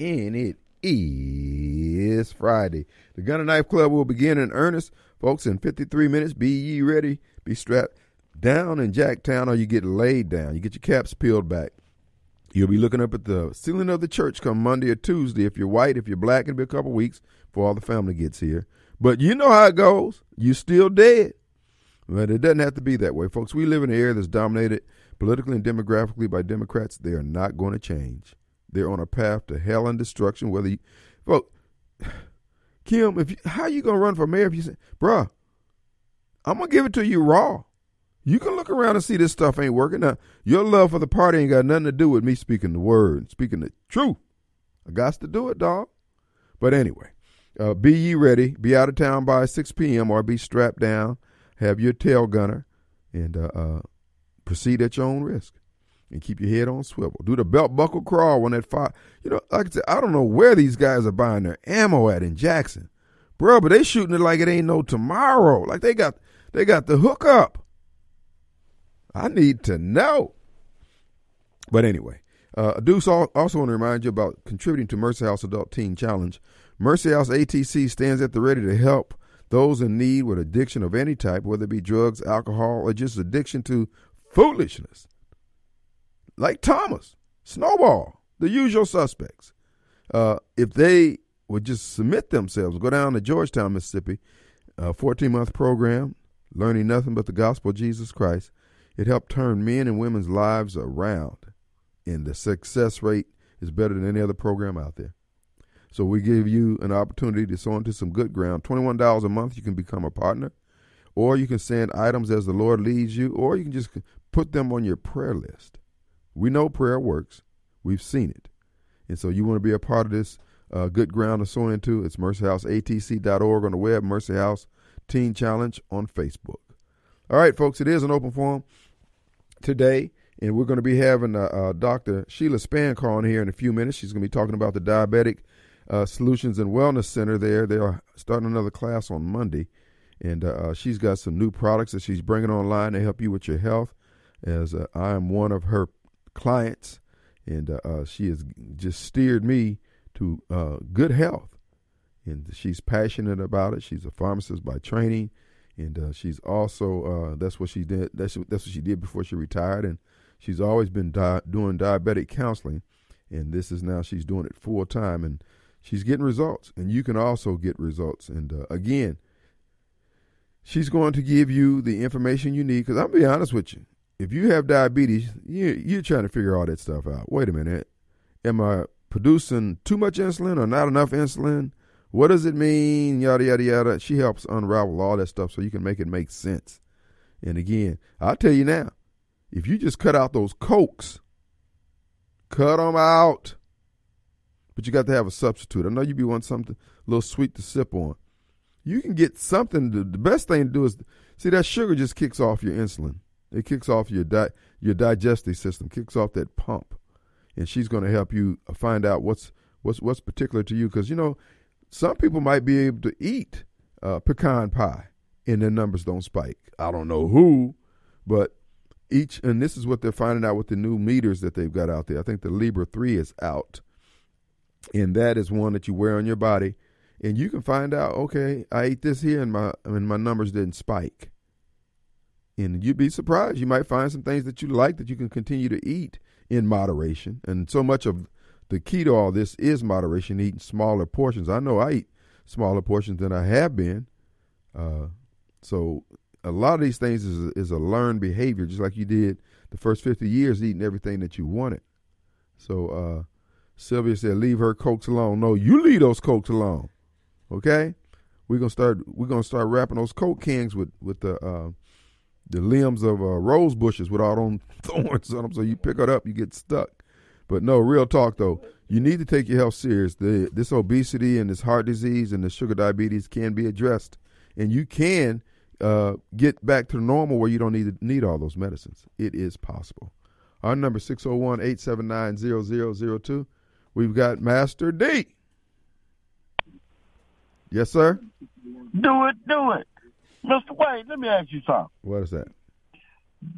And it is Friday. The Gun and Knife Club will begin in earnest, folks, in 53 minutes. Be ye ready. Be strapped down in Jacktown, or you get laid down. You get your caps peeled back. You'll be looking up at the ceiling of the church come Monday or Tuesday. If you're white, if you're black, it'll be a couple weeks before all the family gets here. But you know how it goes. You're still dead. But it doesn't have to be that way, folks. We live in an area that's dominated politically and demographically by Democrats. They are not going to change. They're on a path to hell and destruction. Whether you, well, (sighs) Kim, if you, how you gonna run for mayor if you say, bruh, I'm gonna give it to you raw. You can look around and see this stuff ain't working. Now, your love for the party ain't got nothing to do with me speaking the word, speaking the truth. I got to do it, dog. But anyway, uh, be ye ready. Be out of town by 6 p.m. or be strapped down. Have your tail gunner and uh, uh, proceed at your own risk. And keep your head on swivel. Do the belt buckle crawl when that fire. You know, like I said, I don't know where these guys are buying their ammo at in Jackson, bro. But they shooting it like it ain't no tomorrow. Like they got they got the hook up. I need to know. But anyway, uh, Deuce also want to remind you about contributing to Mercy House Adult Teen Challenge. Mercy House ATC stands at the ready to help those in need with addiction of any type, whether it be drugs, alcohol, or just addiction to foolishness. Like Thomas, Snowball, the usual suspects. Uh, if they would just submit themselves, go down to Georgetown, Mississippi, a 14 month program, learning nothing but the gospel of Jesus Christ, it helped turn men and women's lives around. And the success rate is better than any other program out there. So we give you an opportunity to sow into some good ground. $21 a month, you can become a partner. Or you can send items as the Lord leads you, or you can just put them on your prayer list. We know prayer works. We've seen it. And so you want to be a part of this uh, good ground to sow into. It's mercyhouseatc.org on the web, Mercy House Teen Challenge on Facebook. All right, folks, it is an open forum today, and we're going to be having uh, uh, Dr. Sheila Spancar on here in a few minutes. She's going to be talking about the Diabetic uh, Solutions and Wellness Center there. They are starting another class on Monday, and uh, uh, she's got some new products that she's bringing online to help you with your health. As I am one of her clients, and she has just steered me to good health, and she's passionate about it. She's a pharmacist by training and uh, she's also uh, that's what she did. That's that's what she did before she retired, and she's always been di- doing diabetic counseling, and this is now she's doing it full time, and she's getting results, and you can also get results. And uh, again, she's going to give you the information you need. Because I'll be honest with you, if you have diabetes, you you're trying to figure all that stuff out. Wait a minute, am I producing too much insulin or not enough insulin? What does it mean? Yada, yada, yada. She helps unravel all that stuff so you can make it make sense. And again, I'll tell you now, if you just cut out those cokes, cut them out. But you got to have a substitute. I know you'd be wanting something a little sweet to sip on. You can get something. To, the best thing to do is see that sugar just kicks off your insulin. It kicks off your di- your digestive system, kicks off that pump, and she's going to help you find out what's what's what's particular to you. Because you know some people might be able to eat uh, pecan pie and their numbers don't spike. I don't know who, but each, and this is what they're finding out with the new meters that they've got out there. I think the Libre 3 is out, and that is one that you wear on your body. And you can find out, okay, I ate this here and my and my numbers didn't spike. And you'd be surprised. You might find some things that you like that you can continue to eat in moderation. And so much of the key to all this is moderation, eating smaller portions. I know I eat smaller portions than I have been. Uh, so a lot of these things is, is a learned behavior, just like you did the first 50 years eating everything that you wanted. So uh, Sylvia said, leave her cokes alone. No, you leave those cokes alone. Okay? We're gonna start we're gonna start wrapping those coke cans with with the uh, the limbs of uh, rose bushes with all them (laughs) thorns on them. So you pick it up, you get stuck. But no, real talk though, you need to take your health serious. The, this obesity and this heart disease and the sugar diabetes can be addressed, and you can uh, get back to normal where you don't need need all those medicines. It is possible. Our number 601-879-0002. We've got Master D. Yes, sir. Do it, do it. Mr. Wade, let me ask you something. What is that?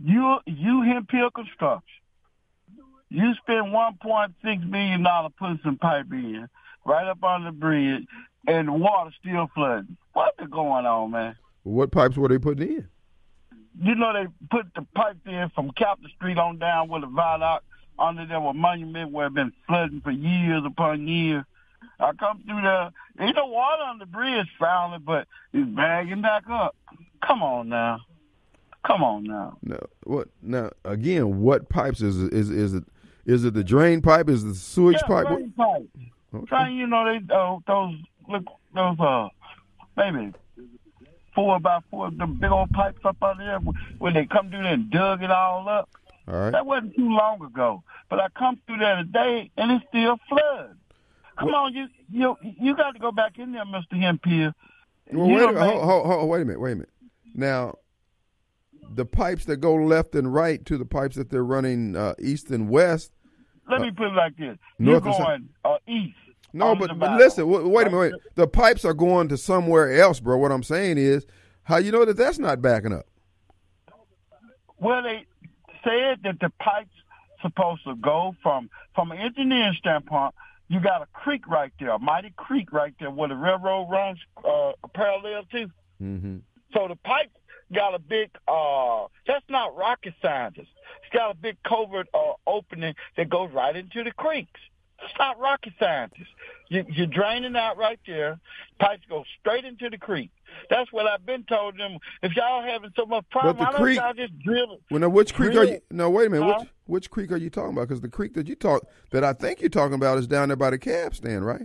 You you Hemphill Construction you spend one point six million dollars putting some pipe in right up on the bridge, and the water still flooding. What's going on, man? What pipes were they putting in? You know they put the pipe in from Capitol Street on down with a viaduct under there with monument where it been flooding for years upon years. I come through there. Ain't no water on the bridge finally, but it's bagging back up. Come on now. Come on now. No, what now? Again, what pipes is is is it? Is it the drain pipe? Is it the sewage yeah, pipe? Drain pipe. Okay. Trying, you know, they uh, those look those uh maybe four by four the big old pipes up under there when they come through there and dug it all up. All right. That wasn't too long ago. But I come through there today and it's still flood. Come on, you you you got to go back in there, Mister Hemphill. Well, wait a minute. Hold, hold, hold, wait a minute. Wait a minute. Now, the pipes that go left and right to the pipes that they're running uh, east and west. Let me put it like this: north You're going uh, east. No, but, but listen, wait, wait a minute. The pipes are going to somewhere else, bro. What I'm saying is, how you know that that's not backing up? Well, they said that the pipes supposed to go from from an engineering standpoint. You got a creek right there, a mighty creek right there, where the railroad runs uh, parallel to. Mm-hmm. So the pipe got a big. uh That's not rocket science. It's got a big culvert uh, opening that goes right into the creeks. It's not rocket scientists. You, you're draining out right there. Pipes go straight into the creek. That's what I've been told them. If y'all having so much problem, the why creek- don't y'all just drill it? Well, now which creek are you? No, wait a minute. Huh? Which which creek are you talking about? Because the creek that you talk that I think you're talking about is down there by the cab stand, right?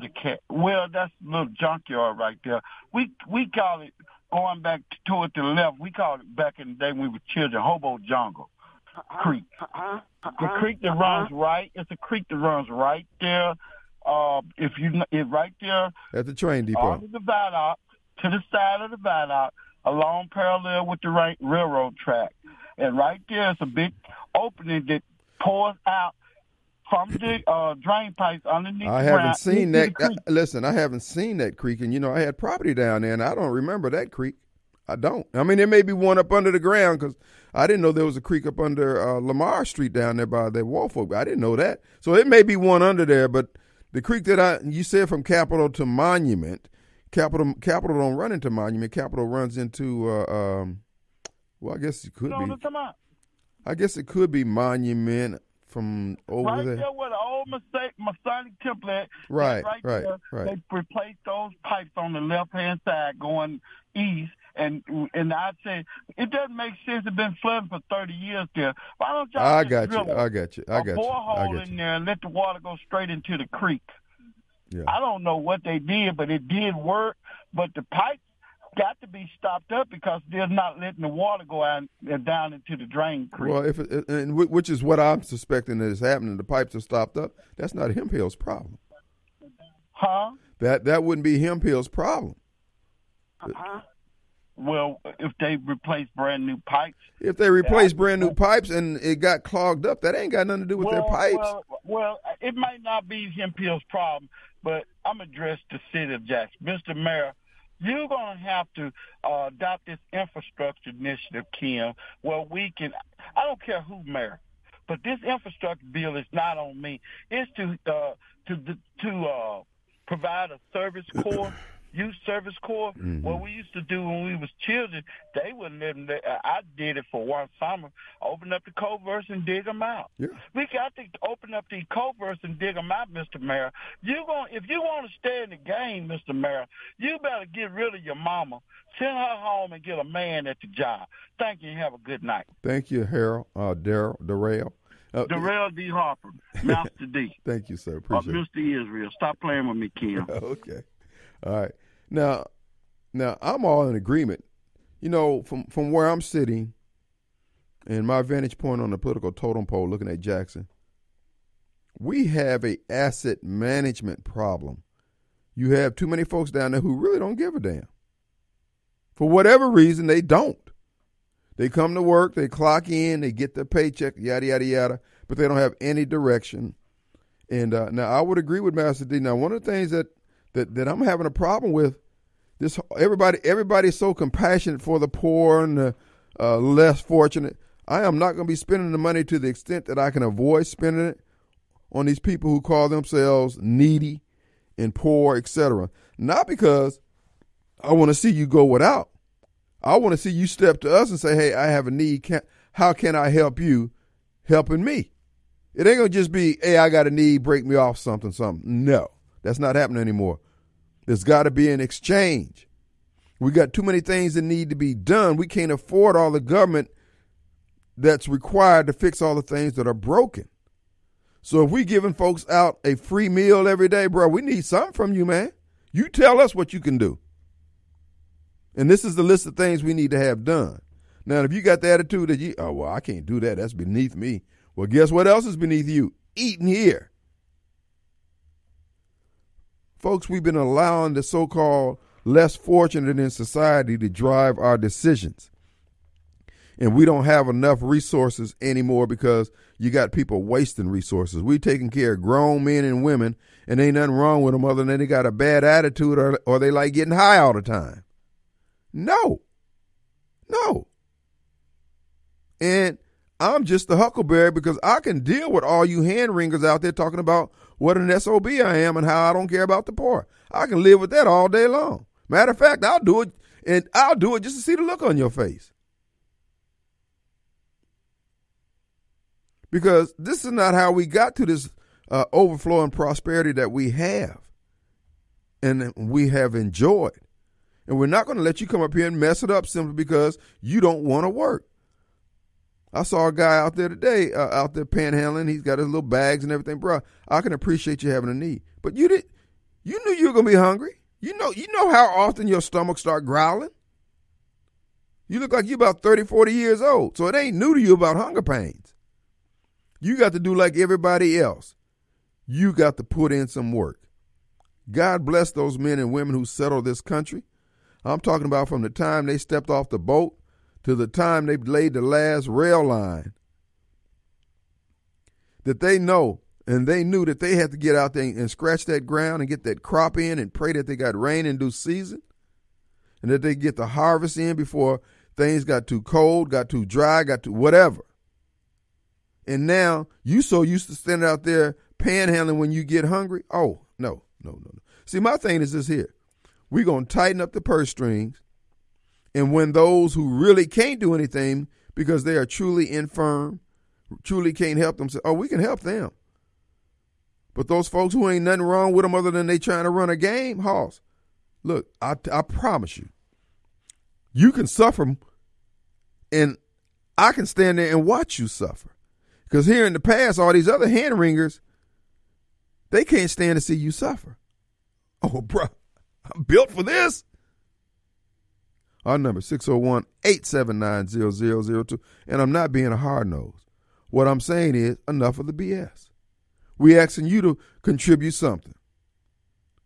The cat. Well, that's a little junkyard right there. We we call it going back toward the left. We called it back in the day when we were children, Hobo Jungle Creek. The creek that runs right. It's a creek that runs right there. Uh, if you kn- it right there At the train on depot. the viaduct to the side of the viaduct, along parallel with the right railroad track, and right there is a big opening that pours out from the uh, drain pipes underneath. I haven't ground seen that. the uh, listen, I haven't seen that creek, and you know I had property down there, and I don't remember that creek. I don't. I mean, there may be one up under the ground because I didn't know there was a creek up under uh, Lamar Street down there by the Woolfolk. I didn't know that. So it may be one under there, but the creek that I you said from Capitol to Monument, Capitol Capitol don't run into Monument. Capitol runs into. Uh, um, well, I guess it could be. no, come on. I guess it could be Monument from over right there. there where the old Masa- Masonic temple at. Right, right, right, there, right. They replaced those pipes on the left hand side going east. And and I'd say it doesn't make sense. It's been flooding for thirty years there. Why don't y'all I got drill you. a- I got you. I a got you. I borehole got in you. there and let the water go straight into the creek? Yeah. I don't know what they did, but it did work. But the pipes got to be stopped up because they're not letting the water go out uh, down into the drain creek. Well, if it, and which is what I'm suspecting that is happening, the pipes are stopped up. That's not Hemphill's problem. huh? That that wouldn't be Hemphill's problem. Well, if they replace brand new pipes. If they replace brand new pipes and it got clogged up, that ain't got nothing to do with their pipes. Well, well, it might not be Hill's problem, but I'm addressed the city of Jackson. Mr. Mayor, you're going to have to uh, adopt this infrastructure initiative, Kim, where we can, I don't care who mayor, but this infrastructure bill is not on me. It's to, uh, to, to uh, provide a service (clears throat) corps. Youth Service Corps, Mm-hmm. what we used to do when we was children, they wouldn't let them. I did it for one summer. Open up the culverts and dig them out. Yeah. We got to open up these culverts and dig them out, Mr. Mayor. You going if you want to stay in the game, Mr. Mayor, you better get rid of your mama. Send her home and get a man at the job. Thank you. Have a good night. Thank you, Harold, uh, Daryl, Darrell. Uh, Darrell D. Harper, Master D. (laughs) Thank you, sir. Appreciate it. Mr. Israel. Stop playing with me, Kim. (laughs) okay. All right. Now, now I'm all in agreement. You know, from from where I'm sitting, and my vantage point on the political totem pole, looking at Jackson, we have a asset management problem. You have too many folks down there who really don't give a damn. For whatever reason, they don't. They come to work, they clock in, they get their paycheck, yada yada yada, but they don't have any direction. And uh, now I would agree with Master D. Now one of the things that that, that I'm having a problem with this everybody everybody's so compassionate for the poor and the uh, less fortunate. I am not going to be spending the money to the extent that I can avoid spending it on these people who call themselves needy and poor, etc. Not because I want to see you go without. I want to see you step to us and say, "Hey, I have a need. Can, how can I help you? Helping me." It ain't gonna just be, "Hey, I got a need. Break me off something, something." No, that's not happening anymore. There's got to be an exchange. We got too many things that need to be done. We can't afford all the government that's required to fix all the things that are broken. So if we giving folks out a free meal every day, bro, we need something from you, man. You tell us what you can do. And this is the list of things we need to have done. Now, if you got the attitude that you, oh, well, I can't do that. That's beneath me. Well, guess what else is beneath you? Eating here. Folks, we've been allowing the so called less fortunate in society to drive our decisions. And we don't have enough resources anymore because you got people wasting resources. We taking care of grown men and women, and ain't nothing wrong with them other than they got a bad attitude or, or they like getting high all the time. No. No. And I'm just the huckleberry because I can deal with all you hand wringers out there talking about what an SOB I am and how I don't care about the poor. I can live with that all day long. Matter of fact, I'll do it and I'll do it just to see the look on your face. Because this is not how we got to this uh, overflow and prosperity that we have and we have enjoyed. And we're not going to let you come up here and mess it up simply because you don't want to work. I saw a guy out there today, uh, out there panhandling. He's got his little bags and everything, bro. I can appreciate you having a need, but you did, you knew you were gonna be hungry. You know, you know how often your stomach start growling. You look like you're about 30, 40 years old, so it ain't new to you about hunger pains. You got to do like everybody else. You got to put in some work. God bless those men and women who settled this country. I'm talking about from the time they stepped off the boat to the time they laid the last rail line that they know and they knew that they had to get out there and scratch that ground and get that crop in and pray that they got rain in due season and that they get the harvest in before things got too cold, got too dry, got too whatever. And now you so used to standing out there panhandling when you get hungry. Oh, no, no, no, no. See, my thing is this here. We're going to tighten up the purse strings and when those who really can't do anything because they are truly infirm, truly can't help themselves, oh, we can help them. But those folks who ain't nothing wrong with them other than they trying to run a game, Hoss, look, I, I promise you, you can suffer and I can stand there and watch you suffer. Because here in the past, all these other hand wringers, they can't stand to see you suffer. Oh, (laughs) bro, I'm built for this. Our number 601-879-0002. And I'm not being a hard nose. What I'm saying is enough of the BS. We asking you to contribute something.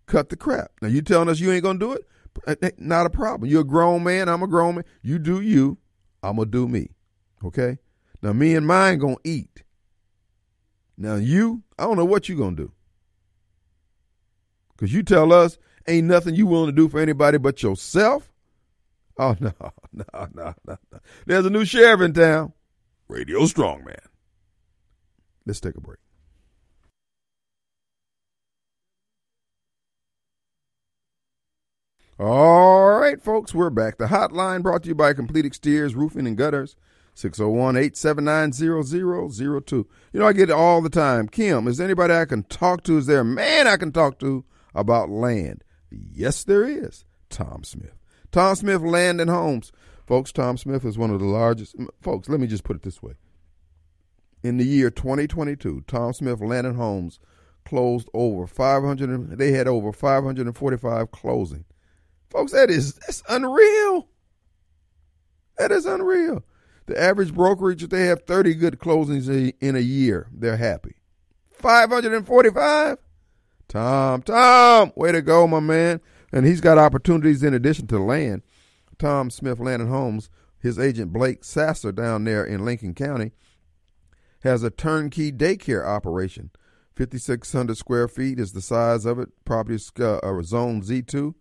Cut the crap. Now you telling us you ain't gonna do it? Not a problem. You're a grown man. I'm a grown man. You do you. I'm gonna do me. Okay. Now me and mine gonna eat. Now you, I don't know what you gonna do. Cause you tell us ain't nothing you willing to do for anybody but yourself. (laughs) Oh no, (laughs) no, no, no, no. There's a new sheriff in town. Radio Strongman. Let's take a break. All right, folks, we're back. The hotline brought to you by Complete Exteriors Roofing and Gutters, 601-879-0002. You know, I get it all the time. Kim, is there anybody I can talk to? Is there a man I can talk to about land? Yes, there is. Tom Smith. Tom Smith Land and Homes. Folks, Tom Smith is one of the largest. Folks, let me just put it this way. In the year 2022, Tom Smith Land and Homes closed over 500. They had over 545 closing. Folks, that is that's unreal. That is unreal. The average brokerage, they have 30 good closings in a year. They're happy. 545? Tom, Tom, way to go, my man. And he's got opportunities in addition to land. Tom Smith Land and Homes, his agent Blake Sasser down there in Lincoln County, has a turnkey daycare operation. 5,600 square feet is the size of it. Property is uh, zone Z2.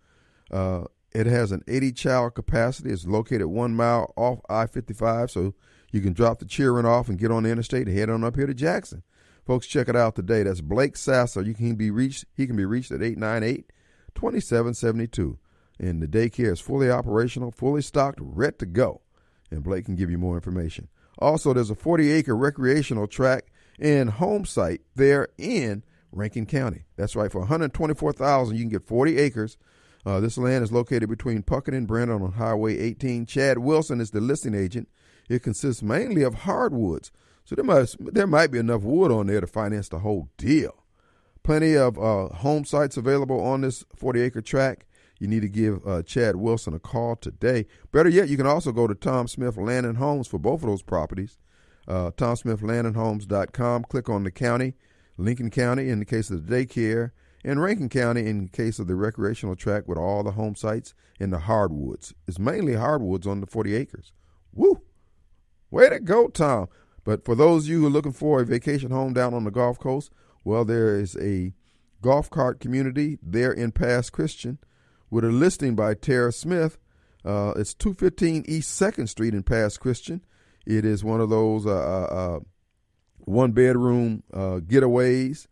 Uh, it has an 80 child capacity. It's located one mile off I 55, so you can drop the children off and get on the interstate and head on up here to Jackson. Folks, check it out today. That's Blake Sasser. You can be reached. He can be reached at 898 2772. And the daycare is fully operational, fully stocked, ready to go. And Blake can give you more information. Also, there's a 40 acre recreational track and home site there in Rankin County. That's right, for 124000 you can get 40 acres. Uh, this land is located between Puckett and Brandon on Highway 18. Chad Wilson is the listing agent. It consists mainly of hardwoods, so there must there might be enough wood on there to finance the whole deal. Plenty of uh, home sites available on this 40 acre track. You need to give uh, Chad Wilson a call today. Better yet, you can also go to Tom Smith Land and Homes for both of those properties. Uh, TomSmithLandandHomes.com. Click on the county, Lincoln County, in the case of the daycare, and Rankin County in case of the recreational track with all the home sites and the hardwoods. It's mainly hardwoods on the 40 acres. Woo! Way to go, Tom. But for those of you who are looking for a vacation home down on the Gulf Coast, well, there is a golf cart community there in Pass Christian with a listing by Tara Smith. Uh, it's 215 East 2nd Street in Pass Christian. It is one of those uh, uh, uh one bedroom uh, getaways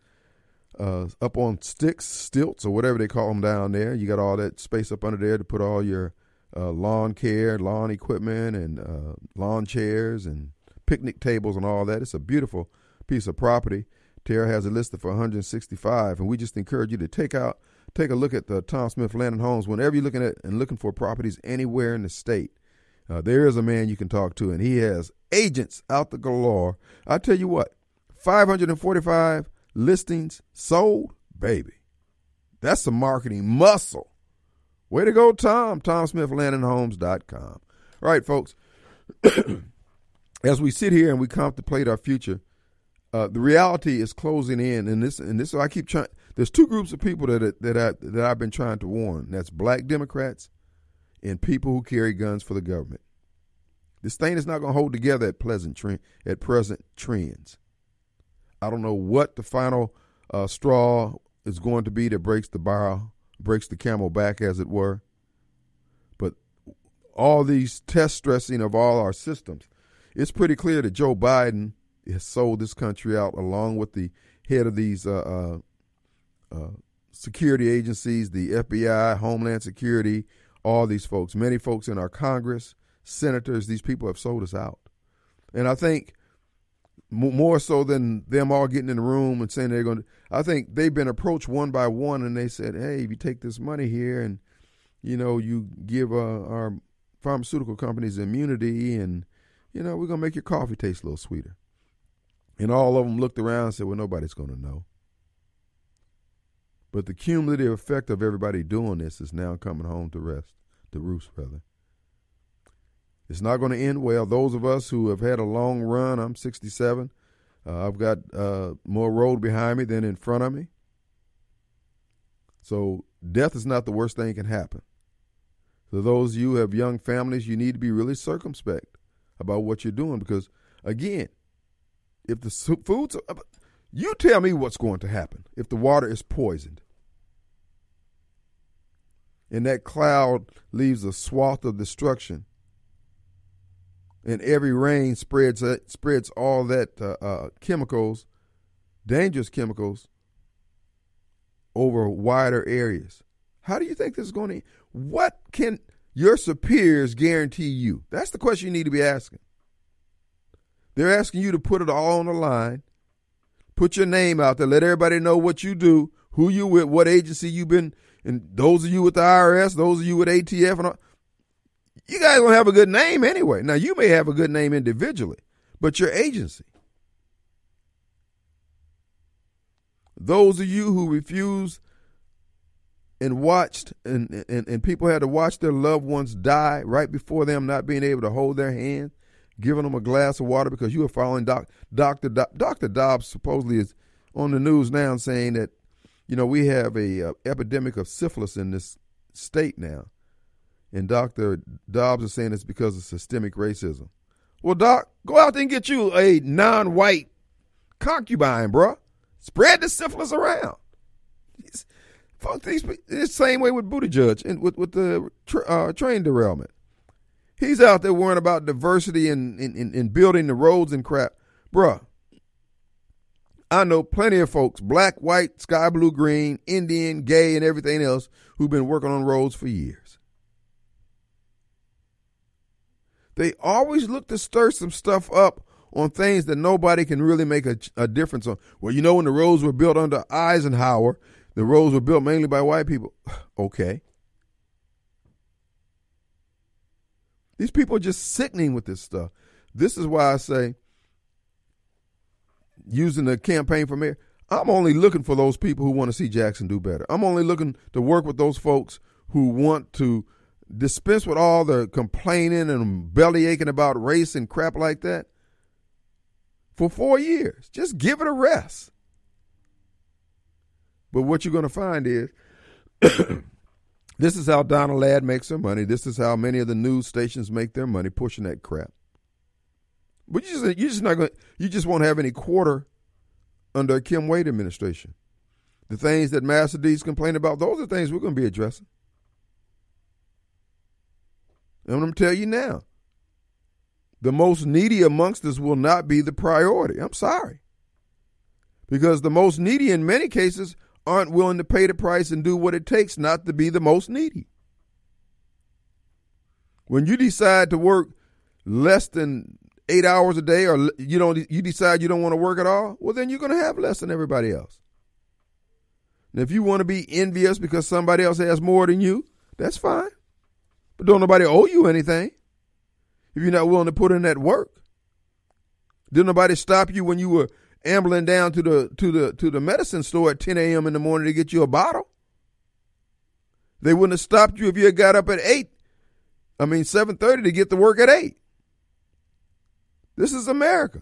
uh, up on sticks, stilts, or whatever they call them down there. You got all that space up under there to put all your lawn care, lawn equipment, and lawn chairs and picnic tables and all that. It's a beautiful piece of property. Tara has it listed for 165, and we just encourage you to take out, take a look at the Tom Smith Land and Homes whenever you're looking at and looking for properties anywhere in the state. Uh, there is a man you can talk to, and he has agents out the galore. I tell you what, 545 listings sold, baby. That's some marketing muscle. Way to go, Tom. TomSmithLandandHomes.com. All right, folks. (clears throat) as we sit here and we contemplate our future, uh, the reality is closing in, and this and this. I keep trying. There's two groups of people that that I, that I've been trying to warn. That's Black Democrats and people who carry guns for the government. This thing is not going to hold together at pleasant tre- at present trends. I don't know what the final uh, straw is going to be that breaks the barrel, breaks the camel back, as it were. But all these test stressing of all our systems it's pretty clear that Joe Biden has sold this country out along with the head of these uh, uh, uh, security agencies, the FBI, Homeland Security, all these folks, many folks in our Congress, senators, these people have sold us out. And I think more so than them all getting in the room and saying they're going to, I think they've been approached one by one and they said, hey, if you take this money here and, you know, you give uh, our pharmaceutical companies immunity and you know, we're going to make your coffee taste a little sweeter. And all of them looked around and said, well, nobody's going to know. But the cumulative effect of everybody doing this is now coming home to rest, to roost, rather. It's not going to end well. Those of us who have had a long run, I'm 67, uh, I've got uh, more road behind me than in front of me. So death is not the worst thing that can happen. For those of you who have young families, you need to be really circumspect about what you're doing because again, if the foods, you tell me what's going to happen if the water is poisoned. And that cloud leaves a swath of destruction. And every rain spreads uh, spreads all that uh, uh, chemicals, dangerous chemicals, over wider areas. How do you think this is going to? What can your superiors guarantee you? That's the question you need to be asking. They're asking you to put it all on the line, put your name out there, let everybody know what you do, who you with, what agency you've been, and those of you with the IRS, those of you with ATF, and all. You guys don't have a good name anyway. Now you may have a good name individually, but your agency. Those of you who refuse and watched and, and, and people had to watch their loved ones die right before them not being able to hold their hand giving them a glass of water because you were following doc, dr dr dobbs supposedly is on the news now saying that you know we have a uh, epidemic of syphilis in this state now and dr dobbs is saying it's because of systemic racism well doc go out there and get you a non-white concubine bruh spread the syphilis around Fuck these. It's the same way with Buttigieg and with with the uh, train derailment. He's out there worrying about diversity and in, in, building the roads and crap, bruh. I know plenty of folks, black, white, sky blue, green, Indian, gay, and everything else, who've been working on roads for years. They always look to stir some stuff up on things that nobody can really make a, a difference on. Well, you know, when the roads were built under Eisenhower, the roads were built mainly by white people. (sighs) Okay. These people are just sickening with this stuff. This is why I say, using the campaign for mayor, I'm only looking for those people who want to see Jackson do better. I'm only looking to work with those folks who want to dispense with all the complaining and belly aching about race and crap like that for four years. Just give it a rest. But what you're going to find is this is how Donna Ladd makes her money. This is how many of the news stations make their money pushing that crap. But you just you just not going you just won't have any quarter under a Kim Wade administration. The things that Master D's complain about, those are things we're going to be addressing. And I'm going to tell you now. The most needy amongst us will not be the priority. I'm sorry. Because the most needy in many cases aren't willing to pay the price and do what it takes not to be the most needy. When you decide to work less than eight hours a day, or you don't, you decide you don't want to work at all, well, then you're going to have less than everybody else. And if you want to be envious because somebody else has more than you, that's fine. But don't nobody owe you anything if you're not willing to put in that work. Did nobody stop you when you were ambling down to the to the to the medicine store at 10 a.m. in the morning to get you a bottle? They wouldn't have stopped you if you had got up at eight. I mean 7:30 to get to work at eight. This is America.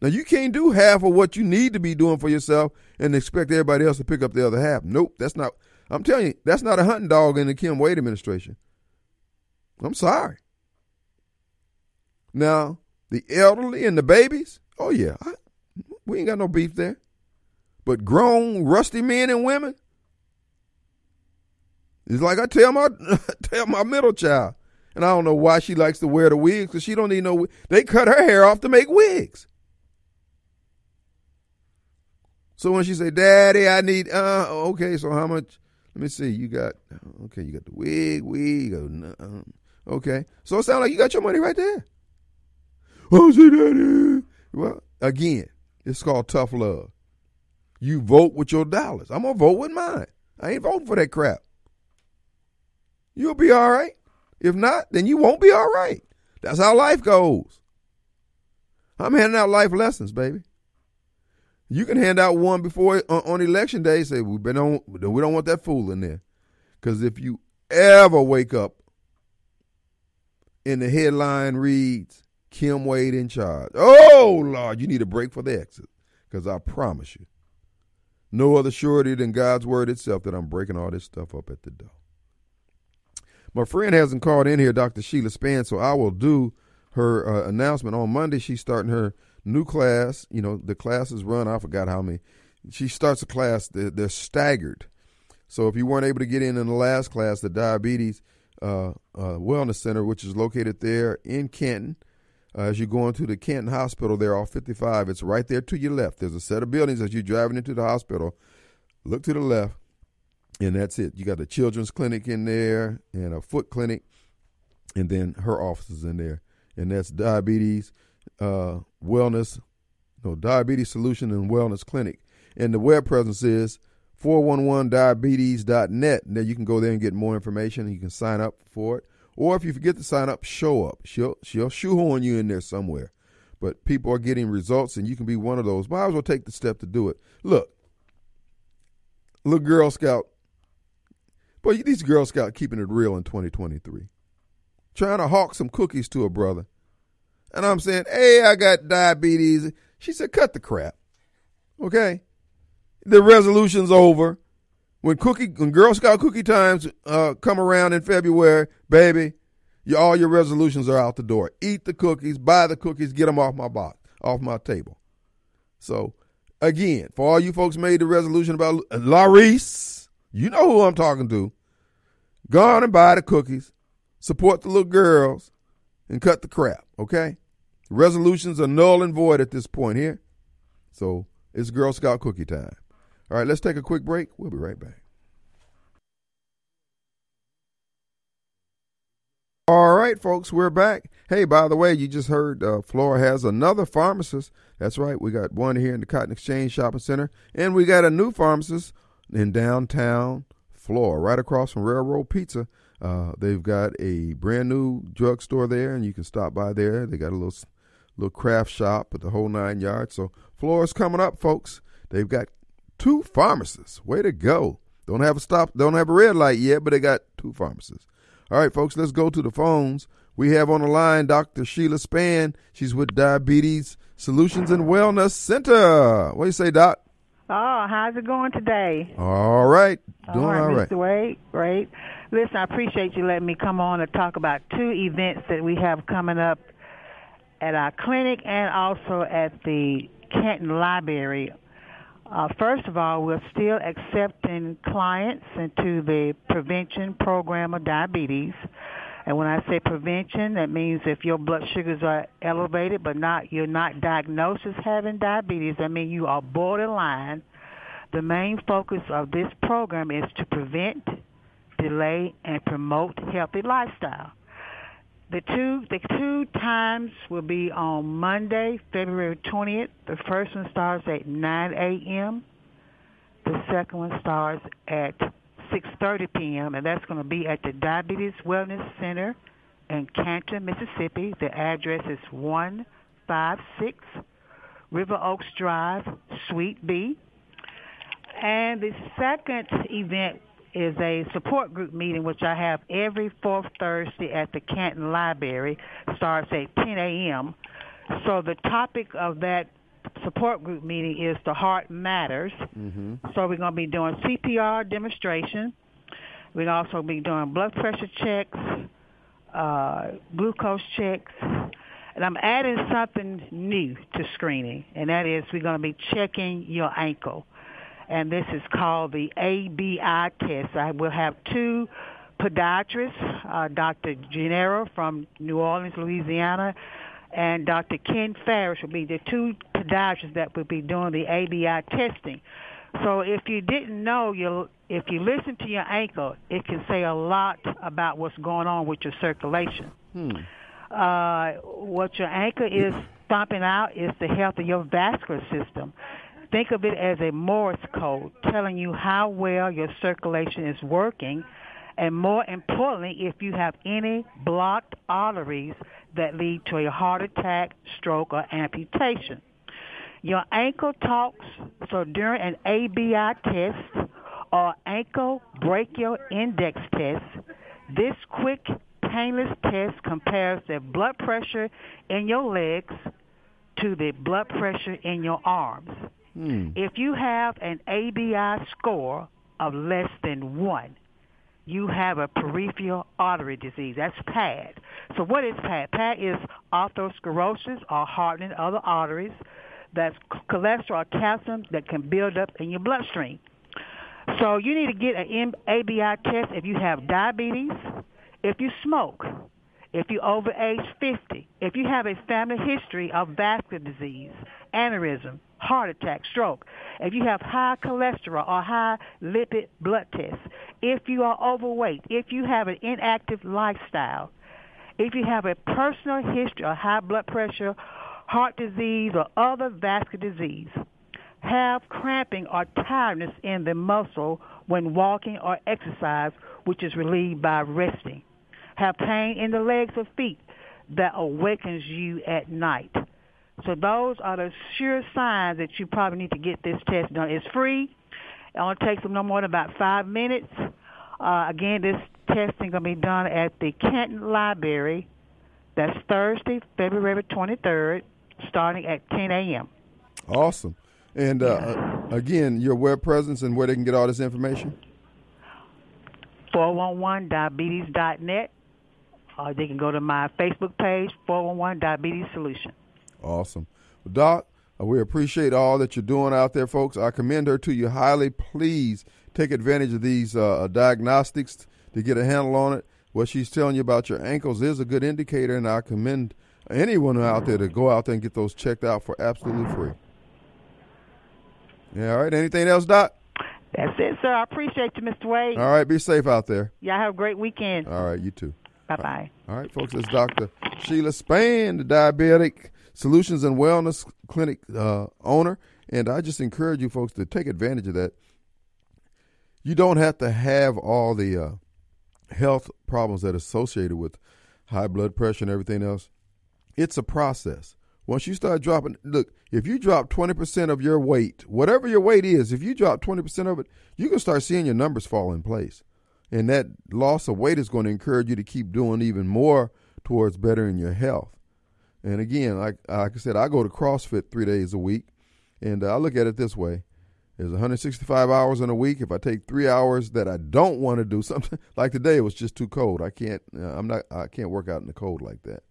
Now you can't do half of what you need to be doing for yourself and expect everybody else to pick up the other half. Nope, that's not. I'm telling you, that's not a hunting dog in the Kim Wade administration. I'm sorry. Now the elderly and the babies. Oh yeah, I, we ain't got no beef there. But grown, rusty men and women. It's like I tell my (laughs) tell my middle child, and I don't know why she likes to wear the wigs because she don't need no. They cut her hair off to make wigs. So when she say, "Daddy, I need," uh, okay, so how much? Let me see. You got okay. You got the wig, wig. Uh, okay, so it sounds like you got your money right there. Oh, see, daddy. Well, again, it's called tough love. You vote with your dollars. I'm gonna vote with mine. I ain't voting for that crap. You'll be all right. If not, then you won't be all right. That's how life goes. I'm handing out life lessons, baby. You can hand out one before on, on election day. Say we been on. We don't want that fool in there, because if you ever wake up and the headline reads Kim Wade in charge, oh Lord, you need a break for the exit, because I promise you, no other surety than God's word itself that I'm breaking all this stuff up at the door. My friend hasn't called in here, Dr. Sheila Span, so I will do her uh, announcement on Monday. She's starting her new class. You know, the classes run, I forgot how many. She starts a class, they're, they're staggered. So if you weren't able to get in in the last class, the Diabetes uh, uh, Wellness Center, which is located there in Canton, uh, as you go into the Canton Hospital there off 55, it's right there to your left. There's a set of buildings as you're driving into the hospital. Look to the left, and that's it. You got a children's clinic in there and a foot clinic, and then her office is in there. And that's diabetes uh, wellness, no, diabetes solution and wellness clinic. And the web presence is 411diabetes.net. Now you can go there and get more information. You can sign up for it. Or if you forget to sign up, show up. She'll she'll shoehorn you in there somewhere. But people are getting results, and you can be one of those. Might as well take the step to do it. Look, little Girl Scout. Boy, these Girl Scout keeping it real in 2023. Trying to hawk some cookies to a brother and I'm saying, hey, I got diabetes. She said, cut the crap. Okay? The resolution's over. When cookie, when Girl Scout cookie times uh, come around in February, baby, you, all your resolutions are out the door. Eat the cookies, buy the cookies, get them off my box, off my table. So, again, for all you folks made the resolution about Larice, you know who I'm talking to. Go on and buy the cookies, support the little girls, and cut the crap, okay? Resolutions are null and void at this point here. So it's Girl Scout cookie time. All right, let's take a quick break. We'll be right back. All right, folks, we're back. Hey, by the way, you just heard uh, Flora has another pharmacist. That's right, we got one here in the Cotton Exchange Shopping Center, and we got a new pharmacist in downtown Flora, right across from Railroad Pizza. Uh, they've got a brand new drugstore there, and you can stop by there. They got a little little craft shop at the whole nine yards. So Flora's coming up, folks. They've got two pharmacists. Way to go! Don't have a stop. Don't have a red light yet, but they got two pharmacists. All right, folks. Let's go to the phones. We have on the line Dr. Sheila Span. She's with Diabetes Solutions and Wellness Center. What do you say, Doc? Oh, how's it going today? All right. Doing all right, all right. Mr. Wade. Great. Listen, I appreciate you letting me come on to talk about two events that we have coming up at our clinic and also at the Canton Library. Uh, first of all, we're still accepting clients into the prevention program of diabetes. And when I say prevention, that means if your blood sugars are elevated but not you're not diagnosed as having diabetes, that means you are borderline. The main focus of this program is to prevent, delay, and promote healthy lifestyle. The two the two times will be on Monday, February 20th. The first one starts at 9 a.m. The second one starts at 6:30 p.m. and that's going to be at the Diabetes Wellness Center in Canton, Mississippi. The address is 156 River Oaks Drive, Suite B. And the second event is a support group meeting, which I have every fourth Thursday at the Canton Library. Starts at 10 a.m. So the topic of that support group meeting is the heart matters. Mm-hmm. So we're going to be doing CPR demonstration. We're also be doing blood pressure checks, uh, glucose checks, and I'm adding something new to screening, and that is we're going to be checking your ankle, and this is called the ABI test. I will have two podiatrists, uh, Dr. Gennaro from New Orleans, Louisiana, and Dr. Ken Farris will be the two podiatrists that will be doing the ABI testing. So if you didn't know, you if you listen to your ankle, it can say a lot about what's going on with your circulation. Hmm. Uh, what your ankle is stomping out is the health of your vascular system. Think of it as a Morse code telling you how well your circulation is working, and more importantly, if you have any blocked arteries that lead to a heart attack, stroke, or amputation. Your ankle talks, so during an ABI test or ankle brachial index test, this quick, painless test compares the blood pressure in your legs to the blood pressure in your arms. Hmm. If you have an ABI score of less than one, you have a peripheral artery disease. That's PAD. So what is PAD? PAD is atherosclerosis or hardening of the arteries. That's cholesterol, calcium that can build up in your bloodstream. So you need to get an ABI test if you have diabetes, if you smoke, if you're over age 50, if you have a family history of vascular disease, aneurysm, heart attack, stroke, if you have high cholesterol or high lipid blood tests, if you are overweight, if you have an inactive lifestyle, if you have a personal history of high blood pressure, heart disease, or other vascular disease, have cramping or tiredness in the muscle when walking or exercise, which is relieved by resting, have pain in the legs or feet that awakens you at night. So those are the sure signs that you probably need to get this test done. It's free. It only takes them no more than about five minutes. Uh, again, this testing going to be done at the Canton Library. That's Thursday, February 23rd, starting at 10 a.m. Awesome. And uh, uh, again, your web presence and where they can get all this information? 411diabetes.net. Or they can go to my Facebook page, 411 Diabetes Solution. Awesome. Well, Doc, uh, we appreciate all that you're doing out there, folks. I commend her to you highly. Please take advantage of these uh, diagnostics to get a handle on it. What she's telling you about your ankles is a good indicator, and I commend anyone out there to go out there and get those checked out for absolutely free. Yeah, all right. Anything else, Doc? That's it, sir. I appreciate you, Mr. Wade. All right. Be safe out there. Y'all have a great weekend. All right. You too. Bye bye. All right, folks. It's Dr. Sheila Span, the Diabetic Solutions and Wellness Clinic uh, owner. And I just encourage you folks to take advantage of that. You don't have to have all the uh, health problems that are associated with high blood pressure and everything else. It's a process. Once you start dropping, look, if you drop 20% of your weight, whatever your weight is, if you drop 20% of it, you can start seeing your numbers fall in place. And that loss of weight is going to encourage you to keep doing even more towards bettering your health. And again, like, like I said, I go to CrossFit three days a week, and I look at it this way. There's 165 hours in a week. If I take three hours that I don't want to do something (laughs) like today, it was just too cold. I can't. Uh, I'm not. I can't work out in the cold like that.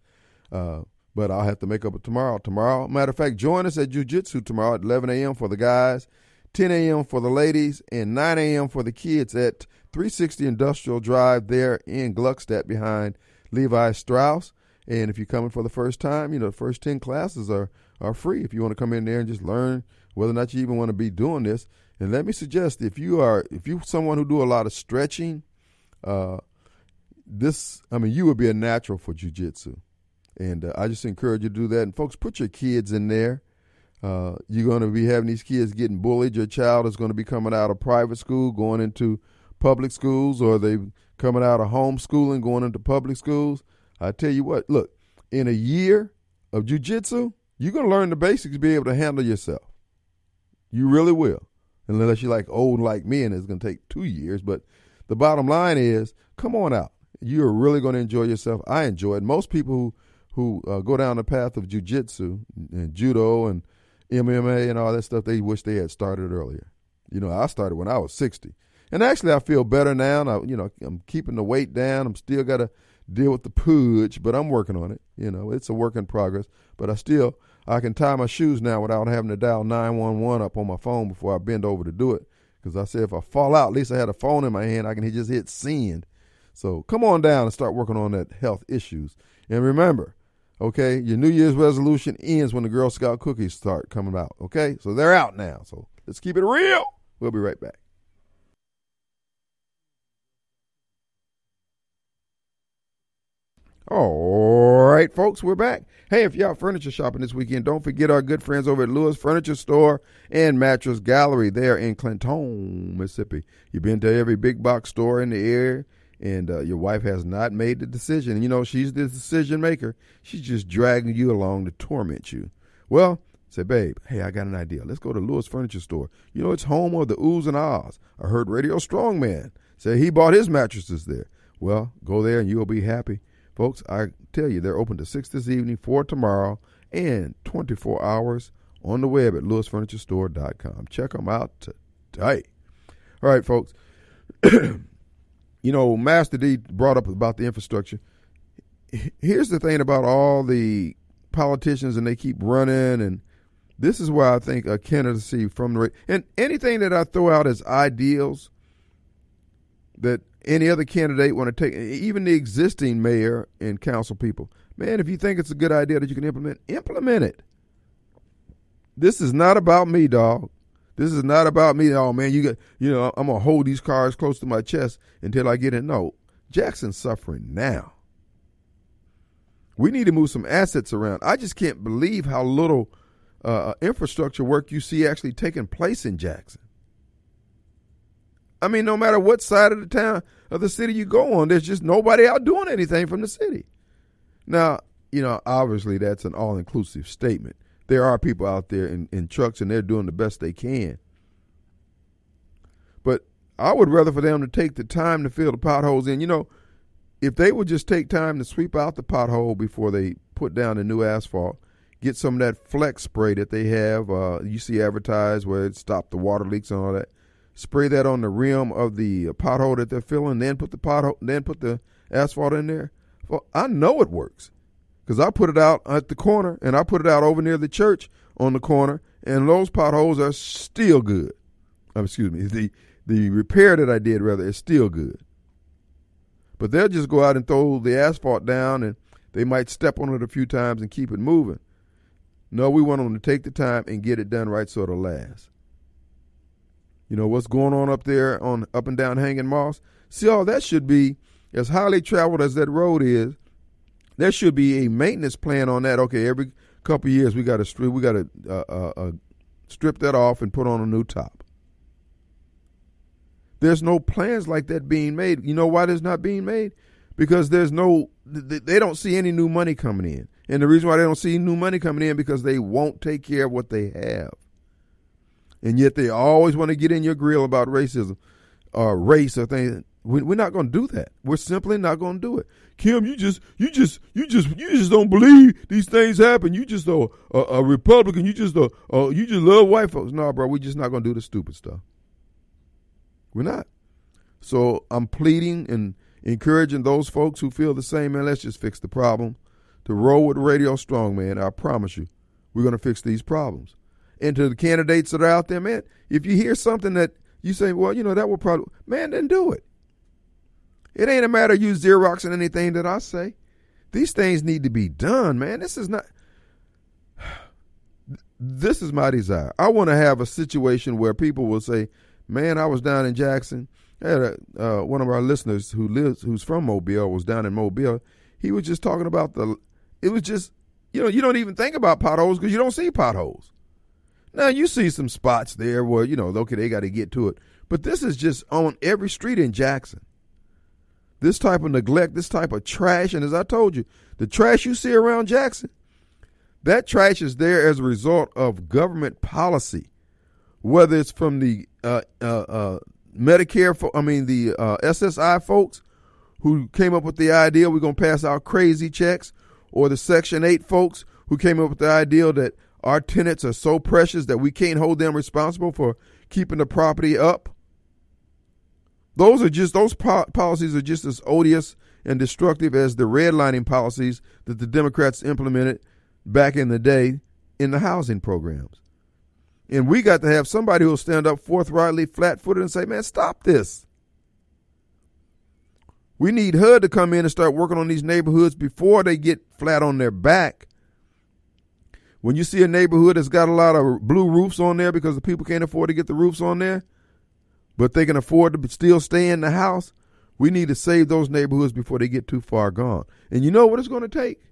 Uh, but I'll have to make up it tomorrow. Tomorrow, matter of fact, join us at Jiu-Jitsu tomorrow at 11 a.m. for the guys, 10 a.m. for the ladies, and 9 a.m. for the kids at 360 Industrial Drive there in Gluckstadt behind Levi Strauss. And if you're coming for the first time, you know, the first 10 classes are, are free if you want to come in there and just learn whether or not you even want to be doing this. And let me suggest if you are if you're someone who do a lot of stretching, uh, this I mean you would be a natural for jujitsu. And uh, I just encourage you to do that. And folks, put your kids in there. Uh, you're going to be having these kids getting bullied. Your child is going to be coming out of private school, going into public schools, or they coming out of homeschooling, going into public schools. I tell you what, look, in a year of jujitsu, you're going to learn the basics to be able to handle yourself. You really will. Unless you're like old like me and it's going to take two years. But the bottom line is come on out. You're really going to enjoy yourself. I enjoy it. Most people who, who uh, go down the path of jujitsu and judo and MMA and all that stuff, they wish they had started earlier. You know, I started when I was 60. And actually, I feel better now. I, you know, I'm keeping the weight down. I'm still got to deal with the pooch, but I'm working on it. You know, it's a work in progress. But I still I can tie my shoes now without having to dial 911 up on my phone before I bend over to do it. Because I said if I fall out, at least I had a phone in my hand. I can just hit send. So come on down and start working on that health issues. And remember, okay, your New Year's resolution ends when the Girl Scout cookies start coming out. Okay, so they're out now. So let's keep it real. We'll be right back. All right, folks, we're back. Hey, if y'all furniture shopping this weekend, don't forget our good friends over at Lewis Furniture Store and Mattress Gallery there in Clinton, Mississippi. You've been to every big box store in the area, and uh, your wife has not made the decision. And You know, she's the decision maker. She's just dragging you along to torment you. Well, say, babe, hey, I got an idea. Let's go to Lewis Furniture Store. You know, it's home of the oohs and ahs. I heard Radio Strongman say he bought his mattresses there. Well, go there and you'll be happy. Folks, I tell you, they're open to 6 this evening, 4 tomorrow, and 24 hours on the web at lewisfurniturestore.com. Check them out today. All right, folks. (clears throat) you know, Master D brought up about the infrastructure. Here's the thing about all the politicians, and they keep running, and this is why I think a candidacy from the and anything that I throw out as ideals that any other candidate want to take, even the existing mayor and council people. Man, if you think it's a good idea that you can implement, implement it. This is not about me, dog. This is not about me. Oh man, you got you know I'm gonna hold these cards close to my chest until I get it. No, Jackson's suffering now. We need to move some assets around. I just can't believe how little uh, infrastructure work you see actually taking place in Jackson. I mean, no matter what side of the town of the city you go on, there's just nobody out doing anything from the city. Now, you know, obviously that's an all inclusive statement. There are people out there in, in trucks and they're doing the best they can. But I would rather for them to take the time to fill the potholes in. You know, if they would just take time to sweep out the pothole before they put down the new asphalt, get some of that flex spray that they have, uh, you see advertised where it stopped the water leaks and all that spray that on the rim of the pothole that they're filling, then put the pothole, then put the asphalt in there. Well, I know it works because I put it out at the corner and I put it out over near the church on the corner, and those potholes are still good. Um, excuse me, the the repair that I did rather is still good. But they'll just go out and throw the asphalt down, and they might step on it a few times and keep it moving. No, we want them to take the time and get it done right so it'll last. You know what's going on up there on up and down Hanging Moss. See, all that should be as highly traveled as that road is. There should be a maintenance plan on that. Okay, every couple years we got to strip we got to uh, uh, uh, strip that off and put on a new top. There's no plans like that being made. You know why there's not being made? Because there's no they don't see any new money coming in. And the reason why they don't see new money coming in because they won't take care of what they have and yet they always want to get in your grill about racism or race or things. We, we're not going to do that. We're simply not going to do it. Kim, you just, you just, you just, you just don't believe these things happen. You just a, a, a Republican. You just a, a, you just love white folks. No, bro, we're just not going to do the stupid stuff. We're not. So I'm pleading and encouraging those folks who feel the same, man, let's just fix the problem. To roll with Radio Strong, man, I promise you, we're going to fix these problems. And to the candidates that are out there, man, if you hear something that you say, well, you know, that will probably, man, then do it. It ain't a matter of you Xeroxing anything that I say. These things need to be done, man. This is not, (sighs) this is my desire. I want to have a situation where people will say, man, I was down in Jackson had a, uh, one of our listeners who lives, who's from Mobile, was down in Mobile. He was just talking about the. It was just, you know, you don't even think about potholes because you don't see potholes. Now you see some spots there where you know, okay, they got to get to it, but this is just on every street in Jackson. This type of neglect, this type of trash, and as I told you, the trash you see around Jackson, that trash is there as a result of government policy, whether it's from the uh, uh, uh, Medicare, for, I mean the uh, SSI folks who came up with the idea we're going to pass out crazy checks, or the Section 8 folks who came up with the idea that our tenants are so precious that we can't hold them responsible for keeping the property up. Those are just those po- policies are just as odious and destructive as the redlining policies that the Democrats implemented back in the day in the housing programs. And we got to have somebody who'll stand up forthrightly, flat footed, and say, man, stop this. We need HUD to come in and start working on these neighborhoods before they get flat on their back. When you see a neighborhood that's got a lot of blue roofs on there because the people can't afford to get the roofs on there, but they can afford to still stay in the house, we need to save those neighborhoods before they get too far gone. And you know what it's going to take?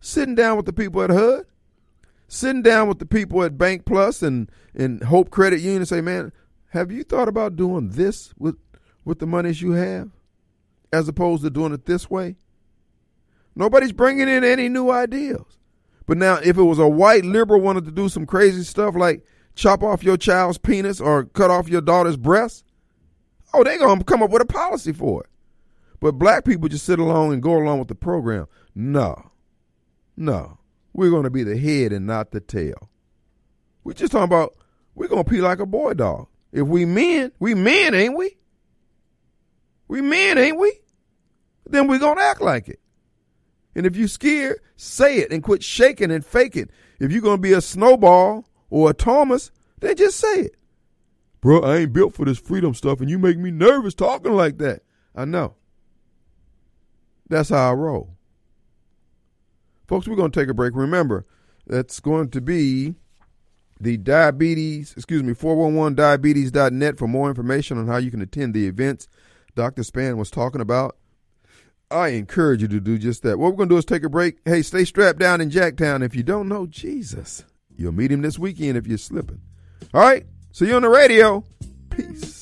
Sitting down with the people at HUD sitting down with the people at BankPlus and, and Hope Credit Union and say, man, have you thought about doing this with with the monies you have as opposed to doing it this way? Nobody's bringing in any new ideas. But now, if it was a white liberal wanted to do some crazy stuff like chop off your child's penis or cut off your daughter's breast, oh, they're going to come up with a policy for it. But black people just sit along and go along with the program. No, no. We're going to be the head and not the tail. We're just talking about we're going to pee like a boy dog. If we men, we men, ain't we? We men, ain't we? Then we're going to act like it. And if you scared, say it and quit shaking and faking. If you're going to be a snowball or a Thomas, then just say it. Bro, I ain't built for this freedom stuff and you make me nervous talking like that. I know. That's how I roll. Folks, we're going to take a break. Remember, that's going to be the diabetes, excuse me, 411diabetes.net for more information on how you can attend the events Dr. Span was talking about. I encourage you to do just that. What we're going to do is take a break. Hey, stay strapped down in Jacktown. If you don't know Jesus, you'll meet him this weekend if you're slipping. All right, see you on the radio. Peace.